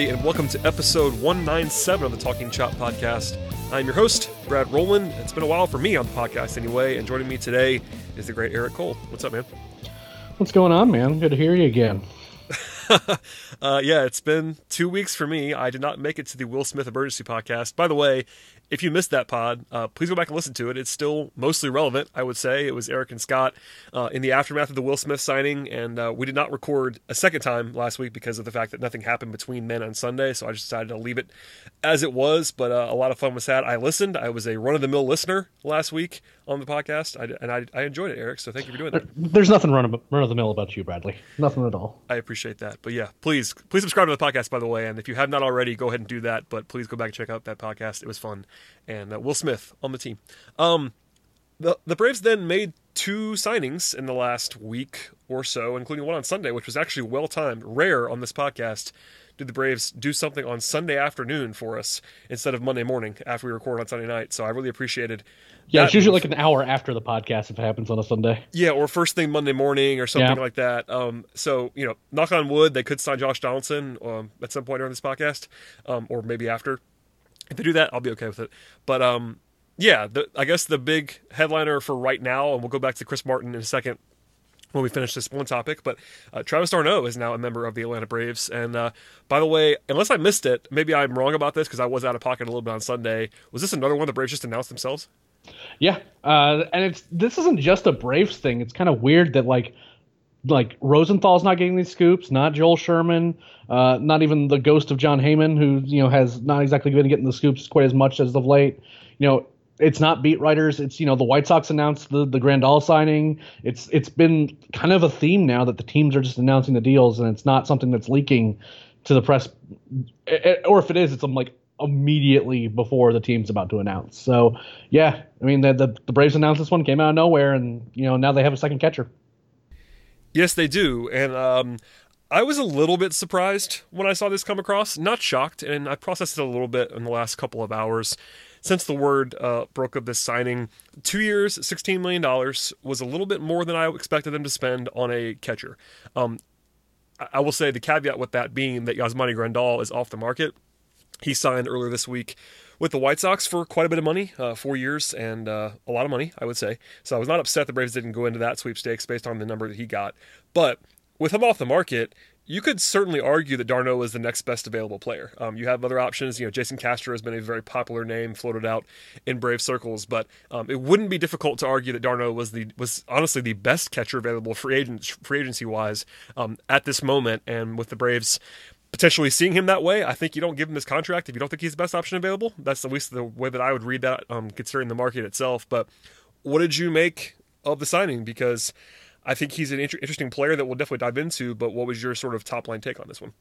everybody, and welcome to episode 197 of the Talking Chop podcast. I'm your host, Brad Rowland. It's been a while for me on the podcast, anyway, and joining me today is the great Eric Cole. What's up, man? What's going on, man? Good to hear you again. uh, yeah, it's been two weeks for me. I did not make it to the Will Smith Emergency podcast. By the way, if you missed that pod, uh, please go back and listen to it. It's still mostly relevant, I would say. It was Eric and Scott uh, in the aftermath of the Will Smith signing, and uh, we did not record a second time last week because of the fact that nothing happened between then and Sunday. So I just decided to leave it as it was. But uh, a lot of fun was had. I listened. I was a run of the mill listener last week on the podcast, I, and I, I, enjoyed it, Eric. So thank you for doing that. There's nothing run of, run of the mill about you, Bradley. Nothing at all. I appreciate that. But yeah, please please subscribe to the podcast, by the way. And if you have not already, go ahead and do that. But please go back and check out that podcast. It was fun, and uh, Will Smith on the team. Um, the the Braves then made two signings in the last week or so, including one on Sunday, which was actually well timed. Rare on this podcast did the Braves do something on Sunday afternoon for us instead of Monday morning after we record on Sunday night. So I really appreciated. Yeah, it's usually move. like an hour after the podcast if it happens on a Sunday. Yeah, or first thing Monday morning or something yeah. like that. Um, so you know, knock on wood, they could sign Josh Donaldson um, at some point during this podcast, um, or maybe after. If they do that, I'll be okay with it. But um, yeah, the, I guess the big headliner for right now, and we'll go back to Chris Martin in a second when we finish this one topic. But uh, Travis d'Arnaud is now a member of the Atlanta Braves. And uh, by the way, unless I missed it, maybe I'm wrong about this because I was out of pocket a little bit on Sunday. Was this another one the Braves just announced themselves? Yeah, uh, and it's this isn't just a Braves thing. It's kind of weird that like like Rosenthal's not getting these scoops, not Joel Sherman, uh, not even the ghost of Jon Heyman, who you know has not exactly been getting the scoops quite as much as of late. You know, it's not beat writers. It's you know the White Sox announced the the Grandal signing. It's it's been kind of a theme now that the teams are just announcing the deals, and it's not something that's leaking to the press, or if it is, it's like immediately before the team's about to announce. So yeah, I mean the, the the Braves announced this one came out of nowhere, and you know now they have a second catcher. Yes, they do. And um, I was a little bit surprised when I saw this come across. Not shocked, and I processed it a little bit in the last couple of hours. Since the word uh, broke of this signing, two years, $16 million was a little bit more than I expected them to spend on a catcher. Um, I will say the caveat with that being that Yasmani Grandal is off the market. He signed earlier this week with the White Sox for quite a bit of money, uh, four years, and uh, a lot of money, I would say. So I was not upset the Braves didn't go into that sweepstakes based on the number that he got. But with him off the market, you could certainly argue that d'Arnaud is the next best available player. Um, you have other options. You know, Jason Castro has been a very popular name floated out in Brave circles, but um, it wouldn't be difficult to argue that d'Arnaud was the was honestly the best catcher available free agent free agency wise um, at this moment. And with the Braves potentially seeing him that way. I think you don't give him this contract if you don't think he's the best option available. That's at least the way that I would read that, um, considering the market itself. But what did you make of the signing? Because I think he's an inter- interesting player that we'll definitely dive into. But what was your sort of top line take on this one?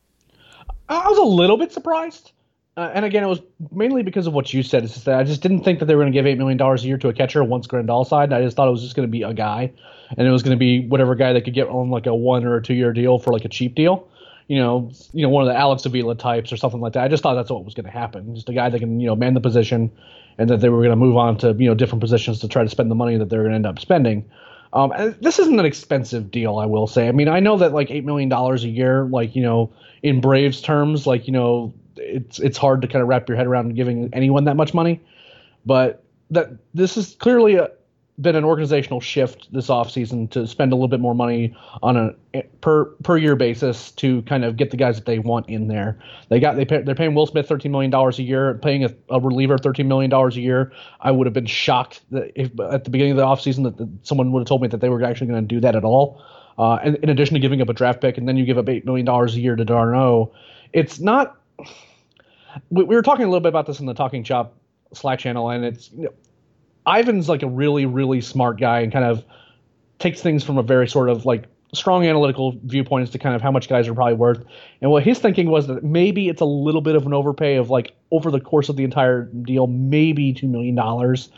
I was a little bit surprised. Uh, and again, it was mainly because of what you said. Just that I just didn't think that they were going to give eight million dollars a year to a catcher once Grandal signed. I just thought it was just going to be a guy, and it was going to be whatever guy they could get on like a one or a two year deal for like a cheap deal you know, you know, one of the Alex Avila types or something like that. I just thought that's what was going to happen. Just a guy that can, you know, man the position, and that they were going to move on to, you know, different positions to try to spend the money that they're going to end up spending. Um, this isn't an expensive deal, I will say. I mean, I know that like eight million dollars a year, like you know, in Braves terms, like you know, it's it's hard to kind of wrap your head around giving anyone that much money, but that this is clearly a been an organizational shift this offseason to spend a little bit more money on a per per year basis to kind of get the guys that they want in there. They got they pay, they're paying Will Smith thirteen million dollars a year, paying a, a, reliever thirteen million dollars a year. I would have been shocked that if at the beginning of the offseason that someone would have told me that they were actually going to do that at all. Uh, and in addition to giving up a draft pick, and then you give up eight million dollars a year to d'Arnaud, it's not. We, we were talking a little bit about this in the Talking Chop Slack channel, and it's you know, Ivan's like a really, really smart guy and kind of takes things from a very sort of like strong analytical viewpoint as to kind of how much guys are probably worth. And what his thinking was that maybe it's a little bit of an overpay of like over the course of the entire deal, maybe two million dollars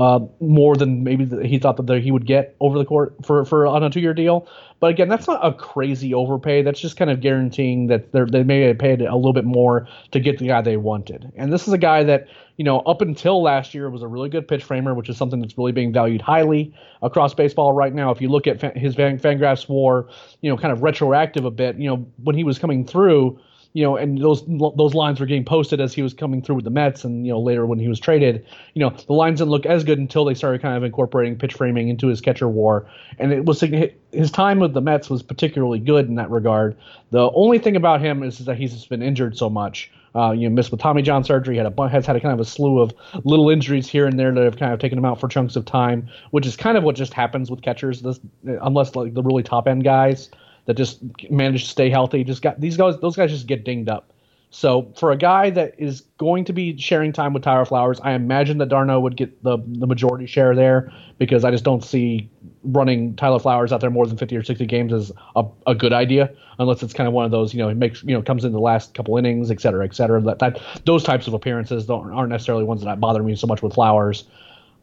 uh, more than maybe he thought that he would get over the court for, for on a two year deal. But again, that's not a crazy overpay. That's just kind of guaranteeing that they may have paid a little bit more to get the guy they wanted. And this is a guy that, you know, up until last year was a really good pitch framer, which is something that's really being valued highly across baseball right now. If you look at his Fangraphs WAR, you know, kind of retroactive a bit, you know, when he was coming through, you know, and those those lines were getting posted as he was coming through with the Mets, and you know later when he was traded, you know the lines didn't look as good until they started kind of incorporating pitch framing into his catcher WAR, and it was his time with the Mets was particularly good in that regard. The only thing about him is, that he's just been injured so much. Uh, you know, missed with Tommy John surgery, had a has had a kind of a slew of little injuries here and there that have kind of taken him out for chunks of time, which is kind of what just happens with catchers, this, unless like the really top end guys that just managed to stay healthy. Just got these guys; those guys just get dinged up. So for a guy that is going to be sharing time with Tyler Flowers, I imagine that d'Arnaud would get the the majority share there because I just don't see running Tyler Flowers out there more than 50 or 60 games as a, a good idea unless it's kind of one of those you know it makes you know comes in the last couple innings et cetera et cetera that, that those types of appearances don't aren't necessarily ones that bother me so much with Flowers.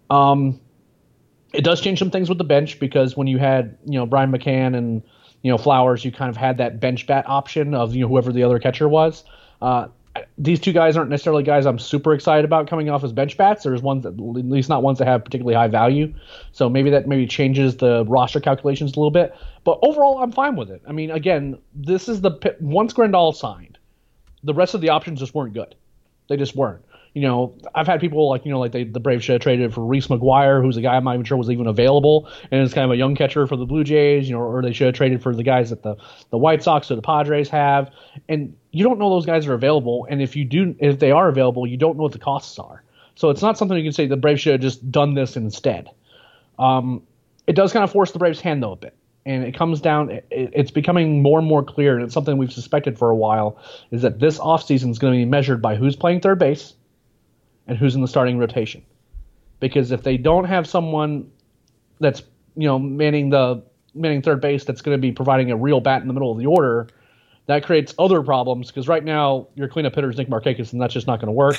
Um, it does change some things with the bench because when you had you know Brian McCann and you know Flowers, you kind of had that bench bat option of you know whoever the other catcher was. Uh, these two guys aren't necessarily guys I'm super excited about coming off as bench bats. There's ones that, at least not ones that have particularly high value. So maybe that maybe changes the roster calculations a little bit. But overall, I'm fine with it. I mean, again, this is the once Grandal signed, the rest of the options just weren't good. They just weren't you know, I've had people like, you know, like they, the Braves should have traded for Reese McGuire, who's a guy I'm not even sure was even available, and is kind of a young catcher for the Blue Jays, you know, or they should have traded for the guys that the, the White Sox or the Padres have. And you don't know those guys are available, and if you do, if they are available, you don't know what the costs are. So it's not something you can say the Braves should have just done this instead. Um, it does kind of force the Braves' hand though a bit and it comes down it, it's becoming more and more clear and it's something we've suspected for a while is that this offseason is going to be measured by who's playing third base and who's in the starting rotation. Because if they don't have someone that's you know manning the manning third base that's going to be providing a real bat in the middle of the order, that creates other problems because right now your cleanup hitter is Nick Markakis, and that's just not going to work.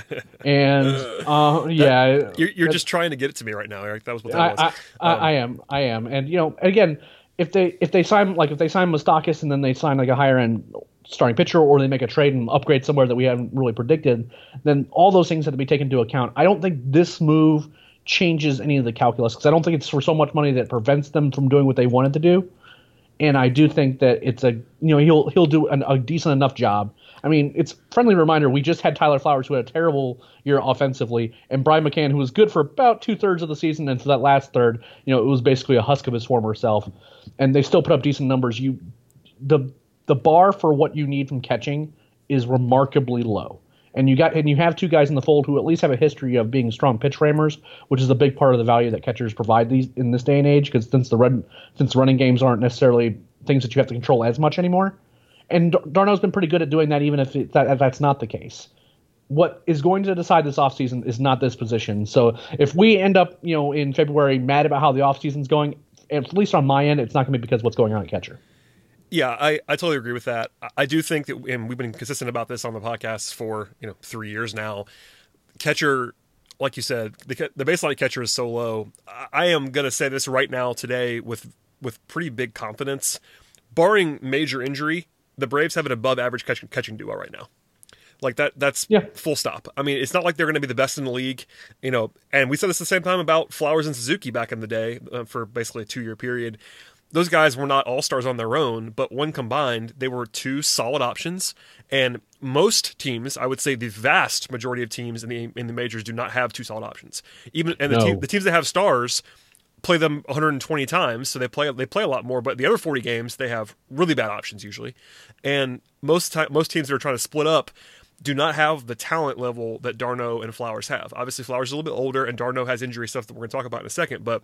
and uh, yeah, that, you're, you're just trying to get it to me right now, Eric. That was what that I, was. I, I, um, I, am, I am, and you know, again, if they if they sign like if they sign Moustakas and then they sign like a higher end starting pitcher or they make a trade and upgrade somewhere that we haven't really predicted, then all those things have to be taken into account. I don't think this move changes any of the calculus because I don't think it's for so much money that prevents them from doing what they wanted to do. And I do think that it's a you know he'll he'll do an, a decent enough job. I mean, it's friendly reminder. We just had Tyler Flowers, who had a terrible year offensively, and Brian McCann, who was good for about two thirds of the season, and for that last third, you know, it was basically a husk of his former self. And they still put up decent numbers. You, the the bar for what you need from catching is remarkably low. And you got and you have two guys in the fold who at least have a history of being strong pitch framers, which is a big part of the value that catchers provide these in this day and age. Because since the run since running games aren't necessarily things that you have to control as much anymore, and d'Arnaud's been pretty good at doing that, even if, it, that, if that's not the case. What is going to decide this offseason is not this position. So if we end up, you know, in February mad about how the offseason's going, at least on my end, it's not going to be because what's going on at catcher. Yeah, I, I totally agree with that. I do think that, and we've been consistent about this on the podcast for you know three years now. Catcher, like you said, the the baseline catcher is so low. I am gonna say this right now today with with pretty big confidence, barring major injury, the Braves have an above average catching catching duo right now. Like that that's yeah. full stop. I mean, it's not like they're going to be the best in the league, you know. And we said this the same time about Flowers and Suzuki back in the day uh, for basically a 2-year period those guys were not all stars on their own, but when combined, they were two solid options. And most teams, I would say the vast majority of teams in the in the majors do not have two solid options. Even and the, no. te- the teams that have stars play them 120 times, so they play they play a lot more. But the other 40 games, they have really bad options usually, and most time, most teams that are trying to split up do not have the talent level that d'Arnaud and Flowers have. Obviously, Flowers is a little bit older, and d'Arnaud has injury stuff that we're going to talk about in a second. But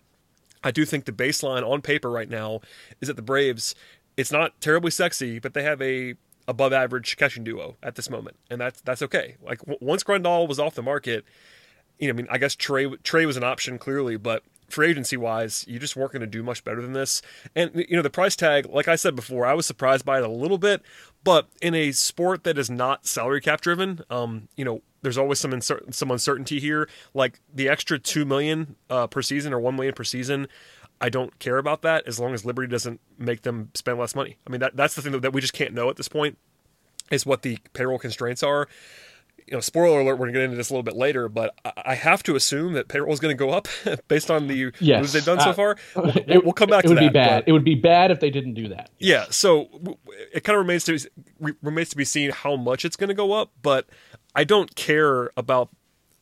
I do think the baseline on paper right now is that the Braves. It's not terribly sexy, but they have a above average catching duo at this moment, and that's that's okay. Like w- once Grandal was off the market, you know, I mean, I guess Trey Trea was an option clearly, but free agency wise, you just weren't going to do much better than this. And you know, the price tag, like I said before, I was surprised by it a little bit, but in a sport that is not salary cap driven, um, you know, there's always some uncer- some uncertainty here. Like the extra two million uh, per season or one million per season. I don't care about that as long as Liberty doesn't make them spend less money. I mean, that that's the thing that, that we just can't know at this point is what the payroll constraints are you know, spoiler alert, we're going to get into this a little bit later, but I have to assume that payroll is going to go up based on the yes. moves they've done so uh, far. We'll, it, we'll come back it to would that. Be bad. But, it would be bad if they didn't do that. Yeah, so it kind of remains to remains to be seen how much it's going to go up, but I don't care about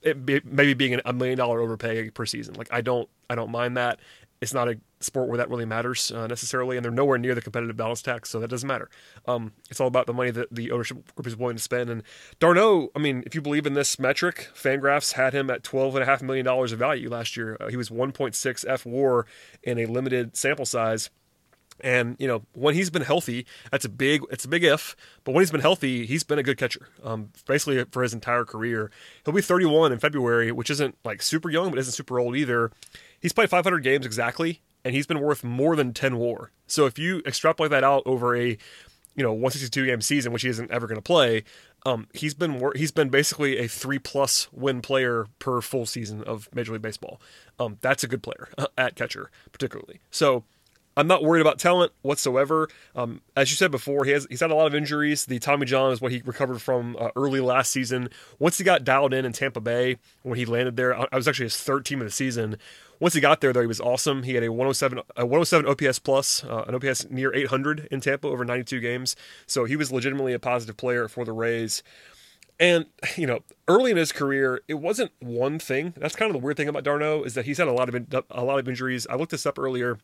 it maybe being a million dollar overpay per season. Like I don't I don't mind that. It's not a sport where that really matters uh, necessarily, and they're nowhere near the competitive balance tax, so that doesn't matter. Um, it's all about the money that the ownership group is willing to spend. And d'Arnaud, I mean, if you believe in this metric, Fangraphs had him at twelve and a half million dollars of value last year. Uh, he was one point six F WAR in a limited sample size. And you know when he's been healthy, that's a big it's a big if. But when he's been healthy, he's been a good catcher, um, basically for his entire career. He'll be 31 in February, which isn't like super young, but isn't super old either. He's played 500 games exactly, and he's been worth more than 10 WAR. So if you extrapolate that out over a you know 162 game season, which he isn't ever going to play, um, he's been wor- he's been basically a three plus win player per full season of Major League Baseball. Um, that's a good player at catcher, particularly. So I'm not worried about talent whatsoever. Um, as you said before, he has he's had a lot of injuries. The Tommy John is what he recovered from uh, early last season. Once he got dialed in in Tampa Bay when he landed there, I was actually his third team of the season. Once he got there, though, he was awesome. He had a 107, a 107 OPS plus, uh, an OPS near 800 in Tampa over 92 games. So he was legitimately a positive player for the Rays. And you know, early in his career, it wasn't one thing. That's kind of the weird thing about d'Arnaud is that he's had a lot of in, a lot of injuries. I looked this up earlier.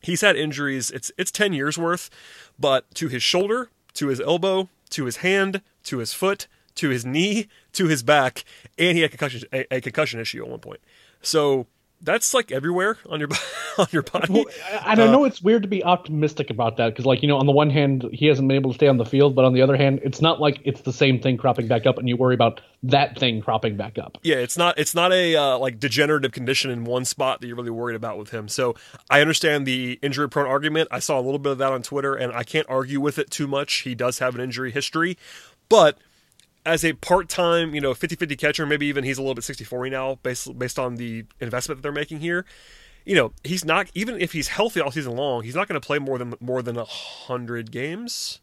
He's had injuries. It's it's 10 years worth, but to his shoulder, to his elbow, to his hand, to his foot, to his knee, to his back, and he had concussion a, a concussion issue at one point. So that's like everywhere on your on your body. Well, and I know uh, it's weird to be optimistic about that because, like, you know, on the one hand, he hasn't been able to stay on the field, but on the other hand, it's not like it's the same thing cropping back up, and you worry about that thing cropping back up. Yeah, it's not it's not a uh, like degenerative condition in one spot that you're really worried about with him. So I understand the injury prone argument. I saw a little bit of that on Twitter, and I can't argue with it too much. He does have an injury history, but as a part-time, you know, 50-50 catcher, maybe even he's a little bit 60-40 now based based on the investment that they're making here. You know, he's not even if he's healthy all season long, he's not going to play more than more than 100 games.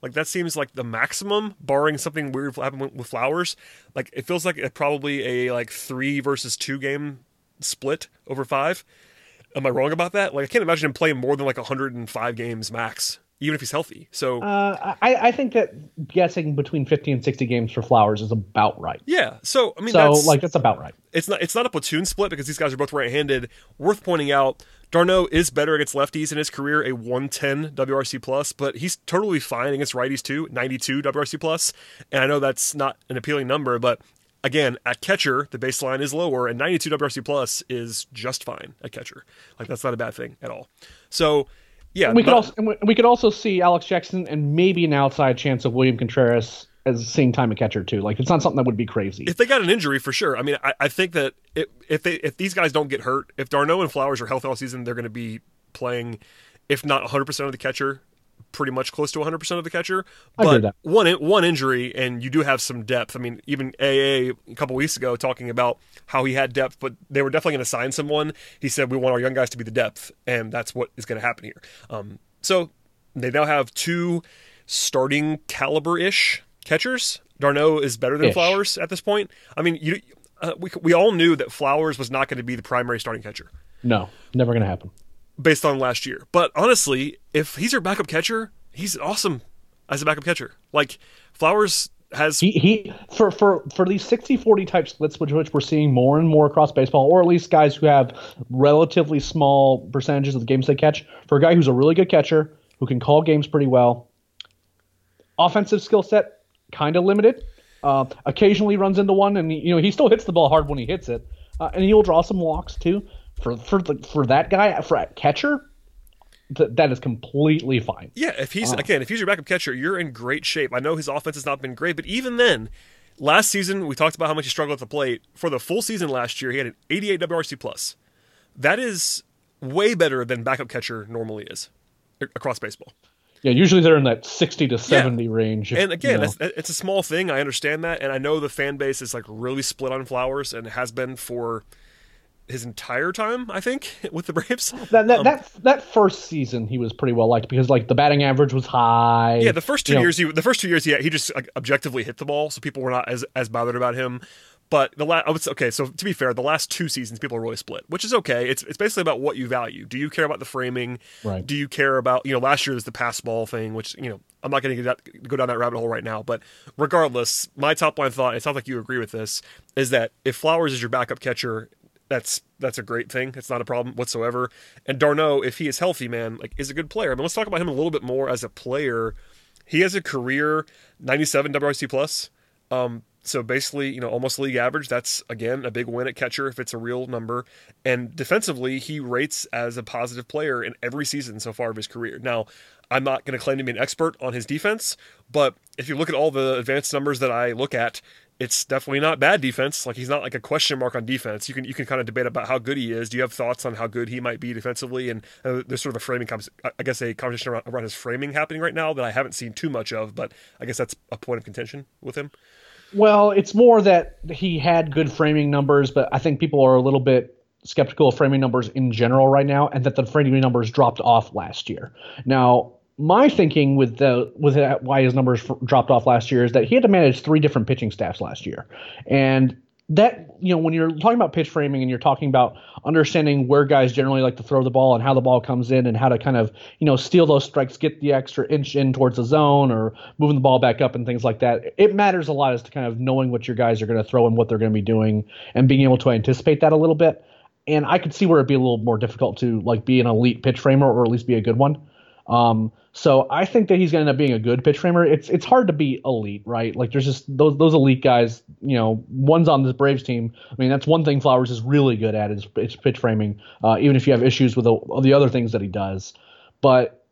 Like that seems like the maximum barring something weird happening with Flowers. Like it feels like probably a like 3 versus 2 game split over 5. Am I wrong about that? Like I can't imagine him playing more than like 105 games max even if he's healthy. So uh, I, I think that guessing between 50 and 60 games for Flowers is about right. Yeah. So I mean, so that's, like that's about right. It's not it's not a platoon split because these guys are both right-handed. Worth pointing out, d'Arnaud is better against lefties in his career, a 110 WRC plus, but he's totally fine against righties too, 92 WRC plus. And I know that's not an appealing number, but again, at catcher, the baseline is lower, and 92 WRC plus is just fine at catcher. Like that's not a bad thing at all. So yeah, we could also we could also see Alex Jackson and maybe an outside chance of William Contreras as seeing time a catcher too. Like it's not something that would be crazy. If they got an injury, for sure. I mean, I, I think that it, if they if these guys don't get hurt, if d'Arnaud and Flowers are healthy all season, they're going to be playing, if not 100 percent of the catcher, pretty much close to 100% of the catcher. But one one injury, and you do have some depth. I mean, even AA a couple weeks ago talking about how he had depth, but they were definitely going to sign someone. He said, We want our young guys to be the depth, and that's what is going to happen here. Um, so they now have two starting caliber ish catchers. d'Arnaud is better than Ish. Flowers at this point. I mean, you, uh, we, we all knew that Flowers was not going to be the primary starting catcher. No, never going to happen based on last year. But honestly, if he's your backup catcher, he's awesome as a backup catcher. Like Flowers has he, he for for for these 60-40 type splits which, which we're seeing more and more across baseball or at least guys who have relatively small percentages of the games they catch for a guy who's a really good catcher who can call games pretty well offensive skill set kind of limited uh, occasionally runs into one and you know he still hits the ball hard when he hits it uh, and he'll draw some walks too for for the, for that guy for a catcher th- that is completely fine. Yeah, if he's uh, again, if he's your backup catcher, you're in great shape. I know his offense has not been great, but even then, last season we talked about how much he struggled at the plate. For the full season last year, he had an 88 WRC plus. That is way better than backup catcher normally is across baseball. Yeah, usually they're in that 60 to 70 yeah. range. and again, you know. it's a small thing. I understand that. And I know the fan base is like really split on Flowers and has been for his entire time, I think, with the Braves. That that, um, that that first season he was pretty well liked because like the batting average was high. Yeah, the first two years know. he the first two years he he just like, objectively hit the ball, so people were not as as bothered about him. But the last, I okay. So to be fair, the last two seasons people are really split, which is okay. It's it's basically about what you value. Do you care about the framing? Right. Do you care about you know last year was the pass ball thing, which you know I'm not going to go down that rabbit hole right now. But regardless, my top line thought, it sounds like you agree with this, is that if Flowers is your backup catcher that's that's a great thing. It's not a problem whatsoever. And d'Arnaud, if he is healthy, man, like is a good player. I mean, let's talk about him a little bit more as a player. He has a career 97 WRC plus. Um, so basically, you know, almost league average. That's again a big win at catcher if it's a real number. And defensively, he rates as a positive player in every season so far of his career. Now, I'm not going to claim to be an expert on his defense, but if you look at all the advanced numbers that I look at, it's definitely not bad defense. Like he's not like a question mark on defense. You can you can kind of debate about how good he is. Do you have thoughts on how good he might be defensively? And uh, there's sort of a framing, I guess, a conversation around, around his framing happening right now that I haven't seen too much of. But I guess that's a point of contention with him. Well, it's more that he had good framing numbers, but I think people are a little bit skeptical of framing numbers in general right now, and that the framing numbers dropped off last year. Now, my thinking with the with why his numbers dropped off last year is that he had to manage three different pitching staffs last year, and that you know when you're talking about pitch framing and you're talking about understanding where guys generally like to throw the ball and how the ball comes in and how to kind of you know steal those strikes, get the extra inch in towards the zone or moving the ball back up and things like that. It matters a lot as to kind of knowing what your guys are going to throw and what they're going to be doing and being able to anticipate that a little bit. And I could see where it'd be a little more difficult to like be an elite pitch framer or at least be a good one. Um, so I think that he's going to end up being a good pitch framer. It's it's hard to be elite, right? Like there's just those those elite guys. You know, one's on this Braves team. I mean, that's one thing Flowers is really good at is, pitch framing. Uh, even if you have issues with the, the other things that he does, but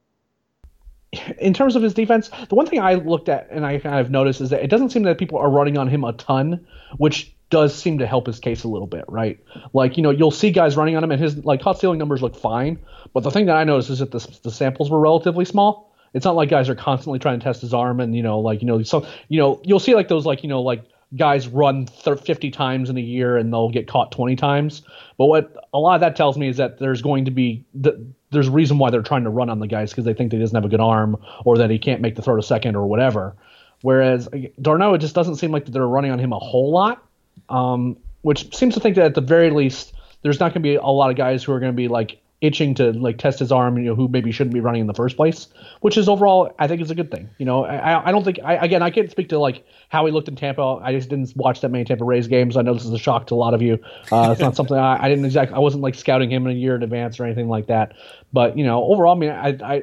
in terms of his defense, the one thing I looked at and I kind of noticed is that it doesn't seem that people are running on him a ton, which does seem to help his case a little bit, right? Like, you know, you'll see guys running on him and his like caught stealing numbers look fine, but the thing that I noticed is that the, the samples were relatively small. It's not like guys are constantly trying to test his arm and, you know, like, you know, so, you know, you'll see like those like, you know, like guys run 50 times in a year and they'll get caught 20 times. But what a lot of that tells me is that there's going to be the, there's a reason why they're trying to run on the guys because they think that he doesn't have a good arm or that he can't make the throw to second or whatever. Whereas d'Arnaud, it just doesn't seem like they're running on him a whole lot um, which seems to think that at the very least there's not going to be a lot of guys who are going to be like itching to like test his arm, you know, who maybe shouldn't be running in the first place, which is overall I think is a good thing. You know, I, I don't think I again I can't speak to like how he looked in Tampa. I just didn't watch that many Tampa Rays games. I know this is a shock to a lot of you. Uh, it's not something I, I didn't exactly I wasn't like scouting him in a year in advance or anything like that. But you know, overall, I mean, I I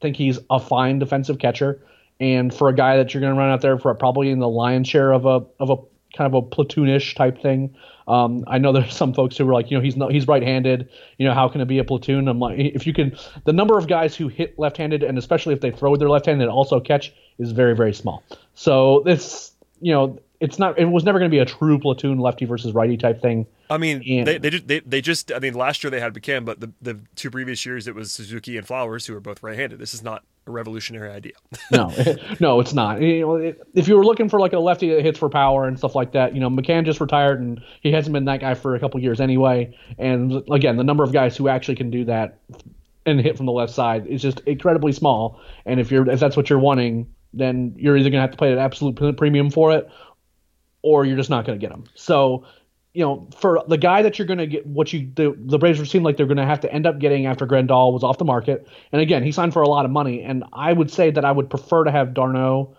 think he's a fine defensive catcher. And for a guy that you're going to run out there for probably in the lion's share of a of a kind of a platoonish type thing. Um, I know there's some folks who were like, you know, he's not, he's right-handed. You know, how can it be a platoon? I'm like, if you can, the number of guys who hit left-handed, and especially if they throw with their left hand and also catch, is very very small. So this, you know, it's not. It was never going to be a true platoon lefty versus righty type thing. I mean, and, they, they just they, they just I mean last year they had McCann, but the, the two previous years it was Suzuki and Flowers who were both right-handed. This is not a revolutionary idea. no, no, it's not. You know, if you were looking for like a lefty that hits for power and stuff like that, you know, McCann just retired and he hasn't been that guy for a couple years anyway. And again, the number of guys who actually can do that and hit from the left side is just incredibly small. And if you're if that's what you're wanting, then you're either gonna have to pay an absolute premium for it, or you're just not gonna get them. So you know, for the guy that you're going to get, what you the, the Braves seem like they're going to have to end up getting after Grandal was off the market, and again, he signed for a lot of money, and I would say that I would prefer to have d'Arnaud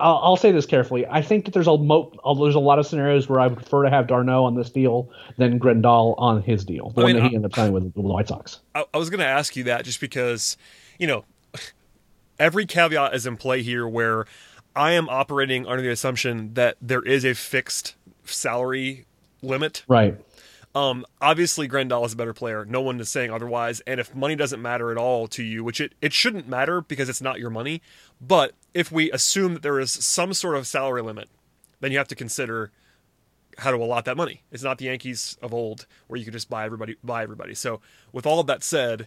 I'll, I'll say this carefully. I think that there's a mo- there's a lot of scenarios where I would prefer to have d'Arnaud on this deal than Grandal on his deal, the I one mean, that he uh, ended up playing with, with the White Sox. I, I was going to ask you that just because, you know, every caveat is in play here where I am operating under the assumption that there is a fixed salary limit. Right. Um, obviously, Grandal is a better player. No one is saying otherwise. And if money doesn't matter at all to you, which it, it shouldn't matter because it's not your money, but if we assume that there is some sort of salary limit, then you have to consider how to allot that money. It's not the Yankees of old where you could just buy everybody buy everybody. So with all of that said,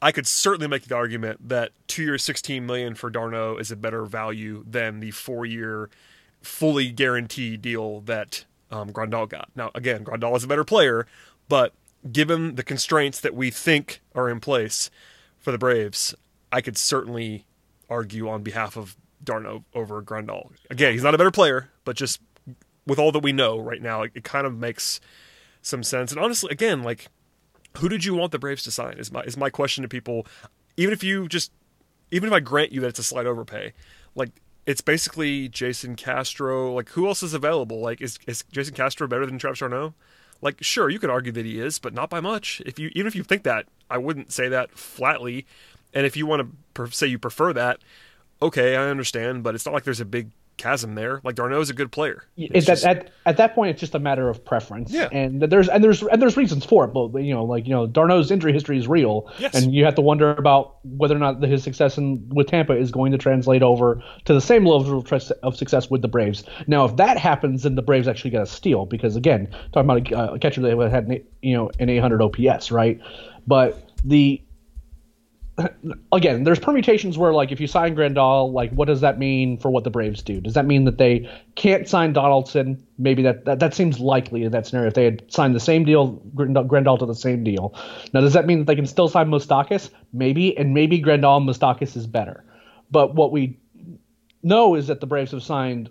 I could certainly make the argument that two year, sixteen million for d'Arnaud is a better value than the four year, fully guaranteed deal that um, Grandal got. Now, again, Grandal is a better player, but given the constraints that we think are in place for the Braves, I could certainly argue on behalf of d'Arnaud over Grandal. Again, he's not a better player, but just with all that we know right now, it, it kind of makes some sense. And honestly, again, like who did you want the Braves to sign? Is my is my question to people. Even if you just, even if I grant you that it's a slight overpay, like it's basically Jason Castro. Like who else is available? Like is is Jason Castro better than Travis Arnaud? Like sure, you could argue that he is, but not by much. If you even if you think that, I wouldn't say that flatly. And if you want to say you prefer that, okay, I understand. But it's not like there's a big chasm there. Like d'Arnaud is a good player. It's that, just- at, at that point, it's just a matter of preference. Yeah. And there's and there's and there's reasons for it. But you know, like you know, d'Arnaud's injury history is real, Yes. and you have to wonder about whether or not his success in, with Tampa is going to translate over to the same level of, success with the Braves. Now, if that happens, then the Braves actually got a steal because again, talking about a, a catcher that had an, you know an 800 OPS, right? But the again, there's permutations where like if you sign Grandal, like what does that mean for what the Braves do? Does that mean that they can't sign Donaldson? Maybe that that, that seems likely in that scenario. If they had signed the same deal, Grandal, to the same deal. Now, does that mean that they can still sign Moustakas? Maybe, and maybe Grandal and Moustakas is better. But what we know is that the Braves have signed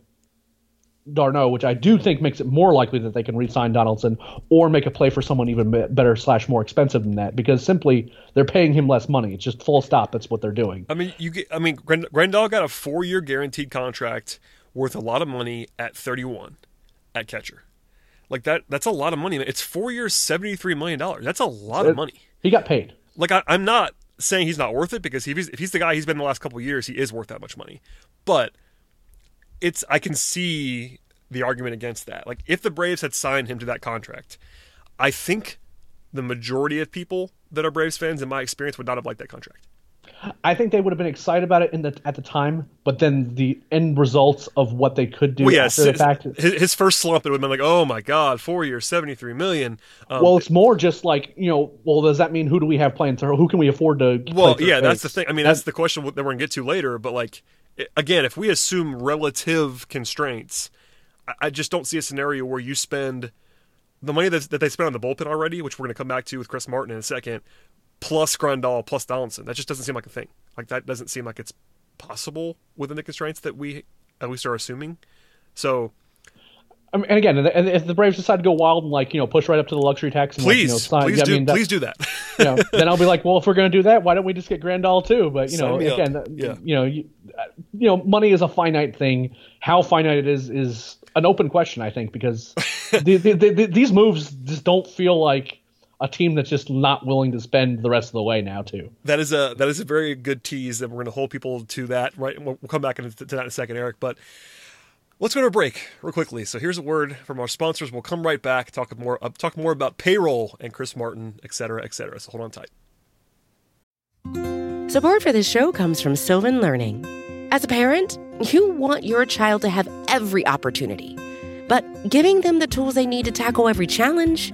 d'Arnaud, which I do think makes it more likely that they can re-sign Donaldson or make a play for someone even better slash more expensive than that because simply they're paying him less money. It's just full stop. That's what they're doing. I mean, you get. I mean, Grandal got a four-year guaranteed contract worth a lot of money at 31 at catcher. Like that. That's a lot of money. It's four years, 73 million dollars. That's a lot of money. He got paid. Like I, I'm not saying he's not worth it because if he's, if he's the guy he's been the last couple of years, he is worth that much money. But it's I can see the argument against that. Like if the Braves had signed him to that contract, I think the majority of people that are Braves fans, in my experience, would not have liked that contract. I think they would have been excited about it in the at the time, but then the end results of what they could do Well, yeah, after the his, fact. his his first slump, it would have been like, oh my god, four years, seventy three million. Um, Well, it's more just like you know. Well, does that mean who do we have playing third? Who can we afford to? well, yeah, that's the thing. I mean, that's the question that we're gonna get to later. But like, again, if we assume relative constraints, I, I just don't see a scenario where you spend the money that, that they spent on the bullpen already, which we're gonna come back to with Chris Martin in a second, plus Grandal plus Donaldson. That just doesn't seem like a thing. Like that doesn't seem like it's possible within the constraints that we at least are assuming. So I mean, and again, and if the Braves decide to go wild and like you know push right up to the luxury tax, and like, please, you know, sign, please I do, mean, that- please do that. you know, then I'll be like, well, if we're going to do that, why don't we just get Grandal too? But you know, Sign me up. again, Yeah. you know, you, you know, money is a finite thing. How finite it is is an open question, I think, because the, the, the, the, these moves just don't feel like a team that's just not willing to spend the rest of the way now too. That is a that is a very good tease, and we're going to hold people to that. Right, and we'll, we'll come back into to that in a second, Eric. But let's go to a break real quickly. So here's a word from our sponsors. We'll come right back, talk more uh, talk more about payroll and Chris Martin, et cetera, et cetera. So hold on tight. Support for this show comes from Sylvan Learning. As a parent, you want your child to have every opportunity, but giving them the tools they need to tackle every challenge,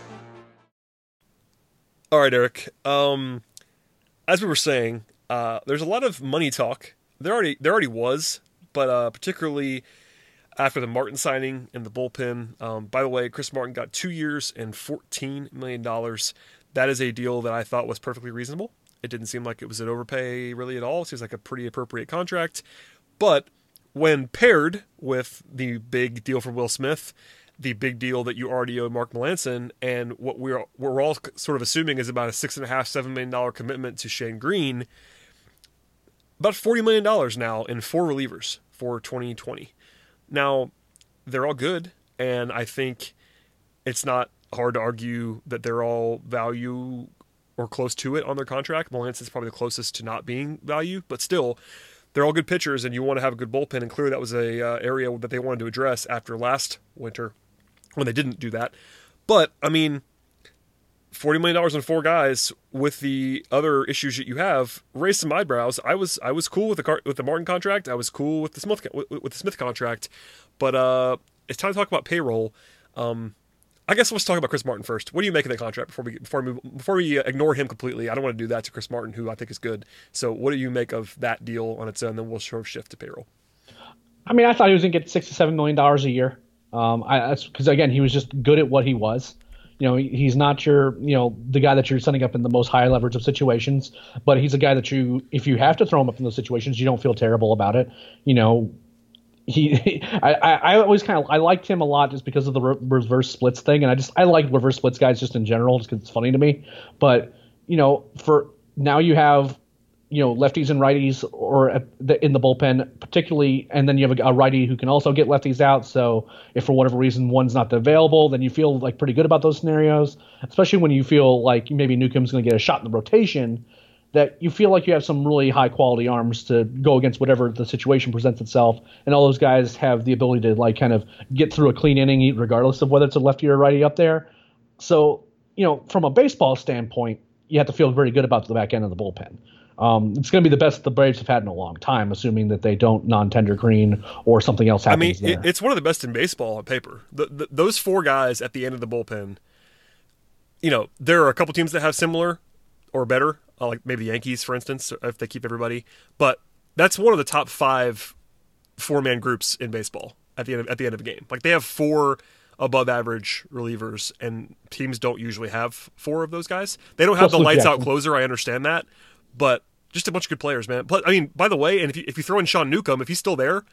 All right, Eric. Um, as we were saying, uh, there's a lot of money talk. There already there already was, but uh, particularly after the Martin signing in the bullpen. Um, by the way, Chris Martin got two years and fourteen million dollars. That is a deal that I thought was perfectly reasonable. It didn't seem like it was an overpay really at all. It seems like a pretty appropriate contract. But when paired with the big deal for Will Smith, the big deal that you already owe Mark Melancon, and what we're we're all sort of assuming is about a six and a half, seven million dollar commitment to Shane Greene. About forty million dollars now in four relievers for 2020. Now, they're all good, and I think it's not hard to argue that they're all value or close to it on their contract. Melancon is probably the closest to not being value, but still, they're all good pitchers, and you want to have a good bullpen. And clearly, that was a uh, area that they wanted to address after last winter when they didn't do that. But I mean, forty million dollars on four guys with the other issues that you have raised some eyebrows. I was I was cool with the car, with the Martin contract. I was cool with the Smith with, the Smith contract, but uh, it's time to talk about payroll. Um, I guess let's talk about Chris Martin first. What do you make of that contract before we before we before we ignore him completely? I don't want to do that to Chris Martin, who I think is good. So, what do you make of that deal on its own? Then we'll sort of shift to payroll. I mean, I thought he was going to get six to seven million dollars a year. Um, I because again, he was just good at what he was. You know, he's not your, you know, the guy that you're setting up in the most high leverage of situations, but he's a guy that you, if you have to throw him up in those situations, you don't feel terrible about it. You know, he, I, I always kind of, I liked him a lot just because of the re- reverse splits thing, and I just, I like reverse splits guys just in general, just because it's funny to me. But you know, for now you have you know lefties and righties or in the bullpen particularly and then you have a, righty who can also get lefties out. So if for whatever reason one's not available then you feel like pretty good about those scenarios especially when you feel like maybe newcomb's going to get a shot in the rotation that you feel like you have some really high quality arms to go against whatever the situation presents itself. And all those guys have the ability to like kind of get through a clean inning regardless of whether it's a lefty or a righty up there. So you know from a baseball standpoint you have to feel very good about the back end of the bullpen um, it's going to be the best the Braves have had in a long time, assuming that they don't non-tender Greene or something else happens. I mean, it's one of the best in baseball on paper. The, the, those four guys at the end of the bullpen. You know, there are a couple teams that have similar or better, uh, like maybe the Yankees, for instance, if they keep everybody. But that's one of the top five four-man groups in baseball at the end of, at the end of a game. Like they have four above average relievers, and teams don't usually have four of those guys. They don't have Plus the lights Jackson. out closer. I understand that, but just a bunch of good players, man. But I mean, by the way, and if you, if you throw in Sean Newcomb, if he's still there,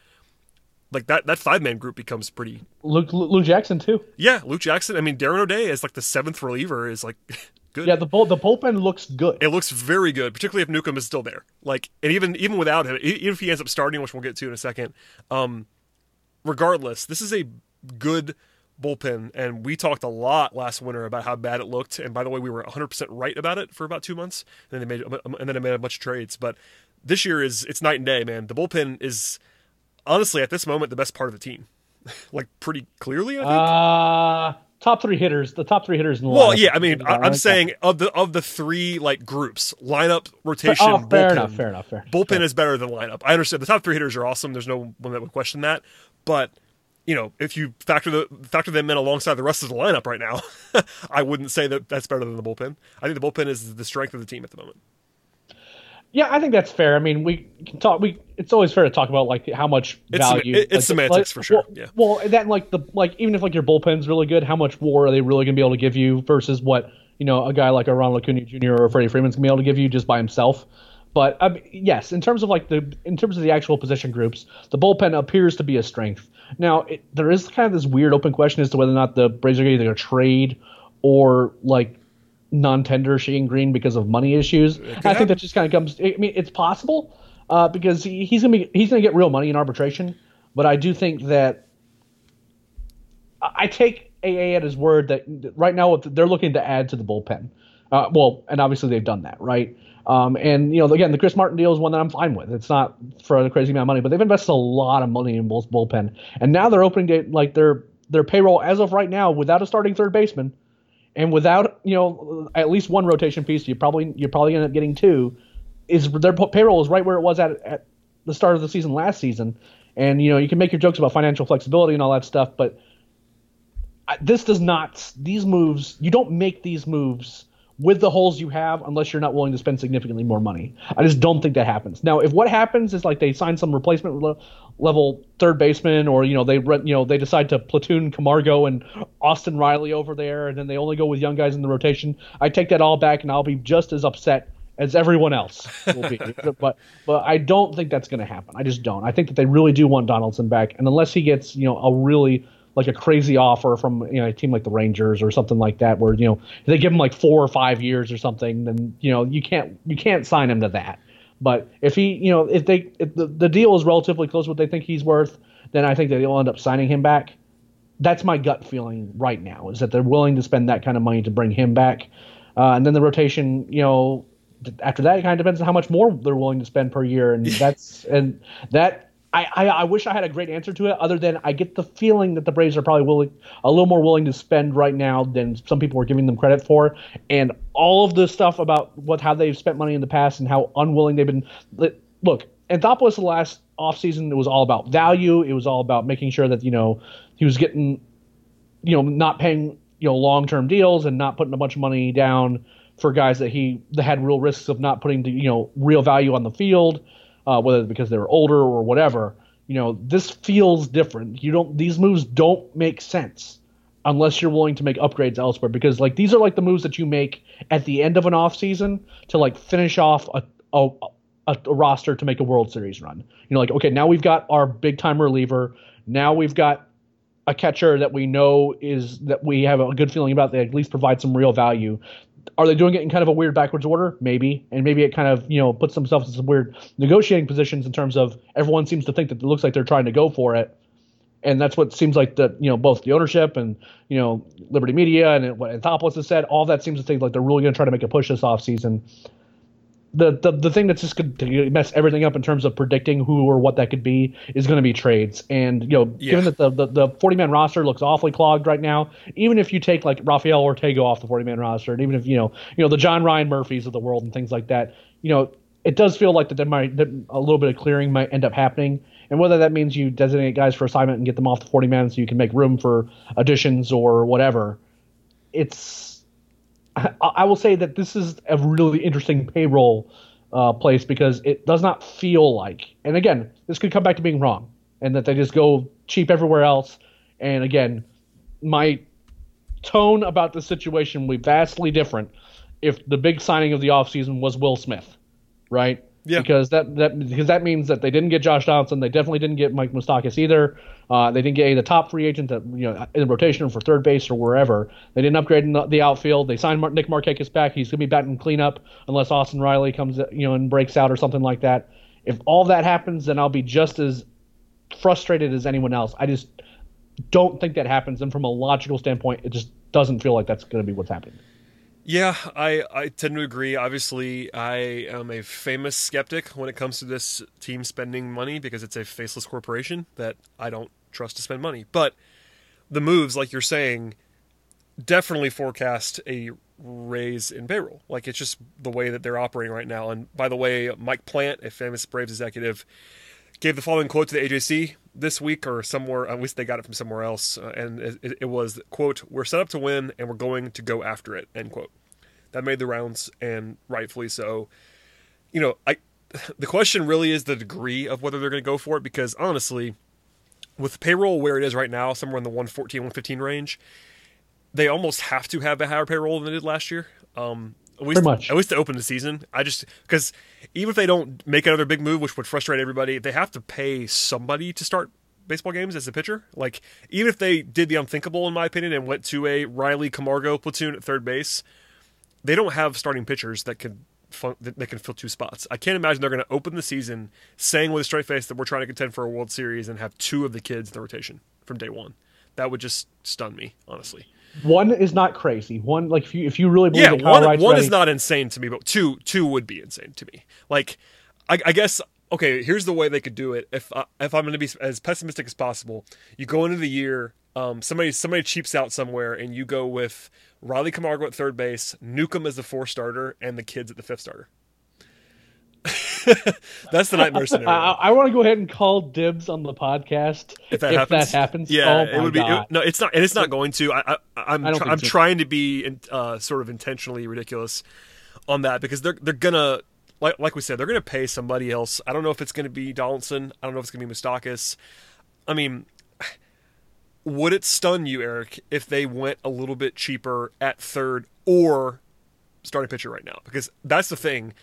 like that that five man group becomes pretty. Luke Luke Jackson too. Yeah, Luke Jackson. I mean, Darren O'Day as like the seventh reliever is like good. Yeah, the bull, the bullpen looks good. It looks very good, particularly if Newcomb is still there. Like, and even even without him, even if he ends up starting, which we'll get to in a second. Um, regardless, this is a good bullpen, and we talked a lot last winter about how bad it looked. And by the way, we were 100% right about it for about two months, and then they made and then they made a bunch of trades. But this year is it's night and day, man. The bullpen is honestly at this moment the best part of the team, like pretty clearly. I think. Uh, top three hitters, the top three hitters in the well, yeah. I mean, I, am saying of the of the three like groups, lineup, rotation, oh, fair bullpen, enough, fair enough, fair. Bullpen fair. is better than lineup. I understand the top three hitters are awesome. There's no one that would question that, but you know, if you factor the factor them in alongside the rest of the lineup right now, I wouldn't say that that's better than the bullpen. I think the bullpen is the strength of the team at the moment. Yeah, I think that's fair. I mean, we can talk. We it's always fair to talk about like how much it's value. Sem- it's like, semantics like, for sure. Well, yeah. Well, that like the like even if like your bullpen's really good, how much more are they really going to be able to give you versus what you know a guy like a Ronald Acuna Jr. or Freddie Freeman's going to be able to give you just by himself? But um, yes, in terms of like the in terms of the actual position groups, the bullpen appears to be a strength. Now it, there is kind of this weird open question as to whether or not the Braves are either going to trade or like non-tender Shane Greene because of money issues. I think that just kind of comes. I mean, it's possible uh, because he, he's gonna be he's gonna get real money in arbitration. But I do think that I take AA at his word that right now they're looking to add to the bullpen. Uh, well, and obviously they've done that, right? Um, and you know, again, the Chris Martin deal is one that I'm fine with. It's not for a crazy amount of money, but they've invested a lot of money in both bullpen, and now they're opening to like their their payroll as of right now without a starting third baseman, and without you know at least one rotation piece. You probably you're probably end up getting two. Is their payroll is right where it was at at the start of the season last season, and you know you can make your jokes about financial flexibility and all that stuff, but this does not these moves. You don't make these moves with the holes you have unless you're not willing to spend significantly more money. I just don't think that happens. Now, if what happens is like they sign some replacement level third baseman or you know they you know they decide to platoon Camargo and Austin Riley over there and then they only go with young guys in the rotation, I take that all back and I'll be just as upset as everyone else will be. but but I don't think that's going to happen. I just don't. I think that they really do want Donaldson back and unless he gets, you know, a really like a crazy offer from you know a team like the Rangers or something like that, where you know they give him like four or five years or something, then you know you can't you can't sign him to that. But if he you know if they if the, the deal is relatively close to what they think he's worth, then I think that they'll end up signing him back. That's my gut feeling right now is that they're willing to spend that kind of money to bring him back, uh, and then the rotation you know after that it kind of depends on how much more they're willing to spend per year, and that's and that I, I, I, wish I had a great answer to it, other than I get the feeling that the Braves are probably willing, a little more willing to spend right now than some people are giving them credit for. And all of the stuff about what how they've spent money in the past and how unwilling they've been. Look, Anthopoulos the last offseason, it was all about value. It was all about making sure that you know he was getting, you know, not paying you know long term deals and not putting a bunch of money down for guys that he that had real risks of not putting the, you know real value on the field uh, whether because they're older or whatever. You know, this feels different. You don't; these moves don't make sense unless you're willing to make upgrades elsewhere. Because like these are like the moves that you make at the end of an off season to like finish off a, a a, a, roster to make a World Series run. You know, like okay, now we've got our big time reliever. Now we've got a catcher that we know is that we have a good feeling about. They at least provide some real value. Are they doing it in kind of a weird backwards order? Maybe, and maybe it kind of you know puts themselves in some weird negotiating positions in terms of everyone seems to think that it looks like they're trying to go for it, and that's what seems like that you know both the ownership and you know Liberty Media and what Anthopoulos has said. All that seems to think like they're really going to try to make a push this off season the, the the thing that's just going to mess everything up in terms of predicting who or what that could be is going to be trades. And you know, yeah. given that the, the, the 40 man roster looks awfully clogged right now, even if you take like Rafael Ortega off the 40 man roster, and even if you know you know the John Ryan Murphys of the world and things like that, you know, it does feel like that there might that a little bit of clearing might end up happening. And whether that means you designate guys for assignment and get them off the 40 man so you can make room for additions or whatever, it's I, will say that this is a really interesting payroll uh, place because it does not feel like, and again, this could come back to being wrong, and that they just go cheap everywhere else. And again, my tone about the situation will be vastly different if the big signing of the offseason was Will Smith, right? Yeah. Because that that because that means that they didn't get Josh Donaldson. They definitely didn't get Mike Moustakas either. Uh, they didn't get the top free agent that you know in the rotation for third base or wherever. They didn't upgrade in the, the outfield. They signed Nick Markakis back. He's gonna be batting cleanup unless Austin Riley comes you know and breaks out or something like that. If all that happens, then I'll be just as frustrated as anyone else. I just don't think that happens. And from a logical standpoint, it just doesn't feel like that's going to be what's happening. Yeah, I, I tend to agree. Obviously, I am a famous skeptic when it comes to this team spending money because it's a faceless corporation that I don't trust to spend money. But the moves, like you're saying, definitely forecast a raise in payroll. Like it's just the way that they're operating right now. And by the way, Mike Plant, a famous Braves executive, gave the following quote to the AJC this week or somewhere. At least they got it from somewhere else, uh, and it, it was quote: "We're set up to win, and we're going to go after it." End quote that made the rounds, and rightfully so. You know, I the question really is the degree of whether they're going to go for it because honestly, with payroll where it is right now, somewhere in the 114, 115 range, they almost have to have a higher payroll than they did last year. Um, At least. At least to open the season. I just because even if they don't make another big move, which would frustrate everybody, they have to pay somebody to start baseball games as a pitcher. Like even if they did the unthinkable, in my opinion, and went to a Riley Camargo platoon at third base, they don't have starting pitchers that could fun- that that can fill two spots. I can't imagine they're going to open the season saying with a straight face that we're trying to contend for a World Series and have two of the kids in the rotation from day one. That would just stun me, honestly. One is not crazy. One like if you if you really believe Yeah, that one, one ready, is not insane to me, but two two would be insane to me. Like, I, I guess okay. Here's the way they could do it. If I, if I'm going to be as pessimistic as possible, you go into the year. Um, somebody somebody cheaps out somewhere, and you go with Riley Camargo at third base, Newcomb as the four starter, and the kids at the fifth starter. That's the nightmare scenario. I, I want to go ahead and call dibs on the podcast if that happens, happens. yeah, oh it would be. It- no, it's not, and it's not going to. I, I, I'm, I tr- I'm so. trying to be in- uh, sort of intentionally ridiculous on that because they're they're gonna, like like we said, they're gonna pay somebody else. I don't know if it's gonna be Donaldson. I don't know if it's gonna be Moustakas. I mean, would it stun you, Eric, if they went a little bit cheaper at third or starting pitcher right now? Because that's the thing.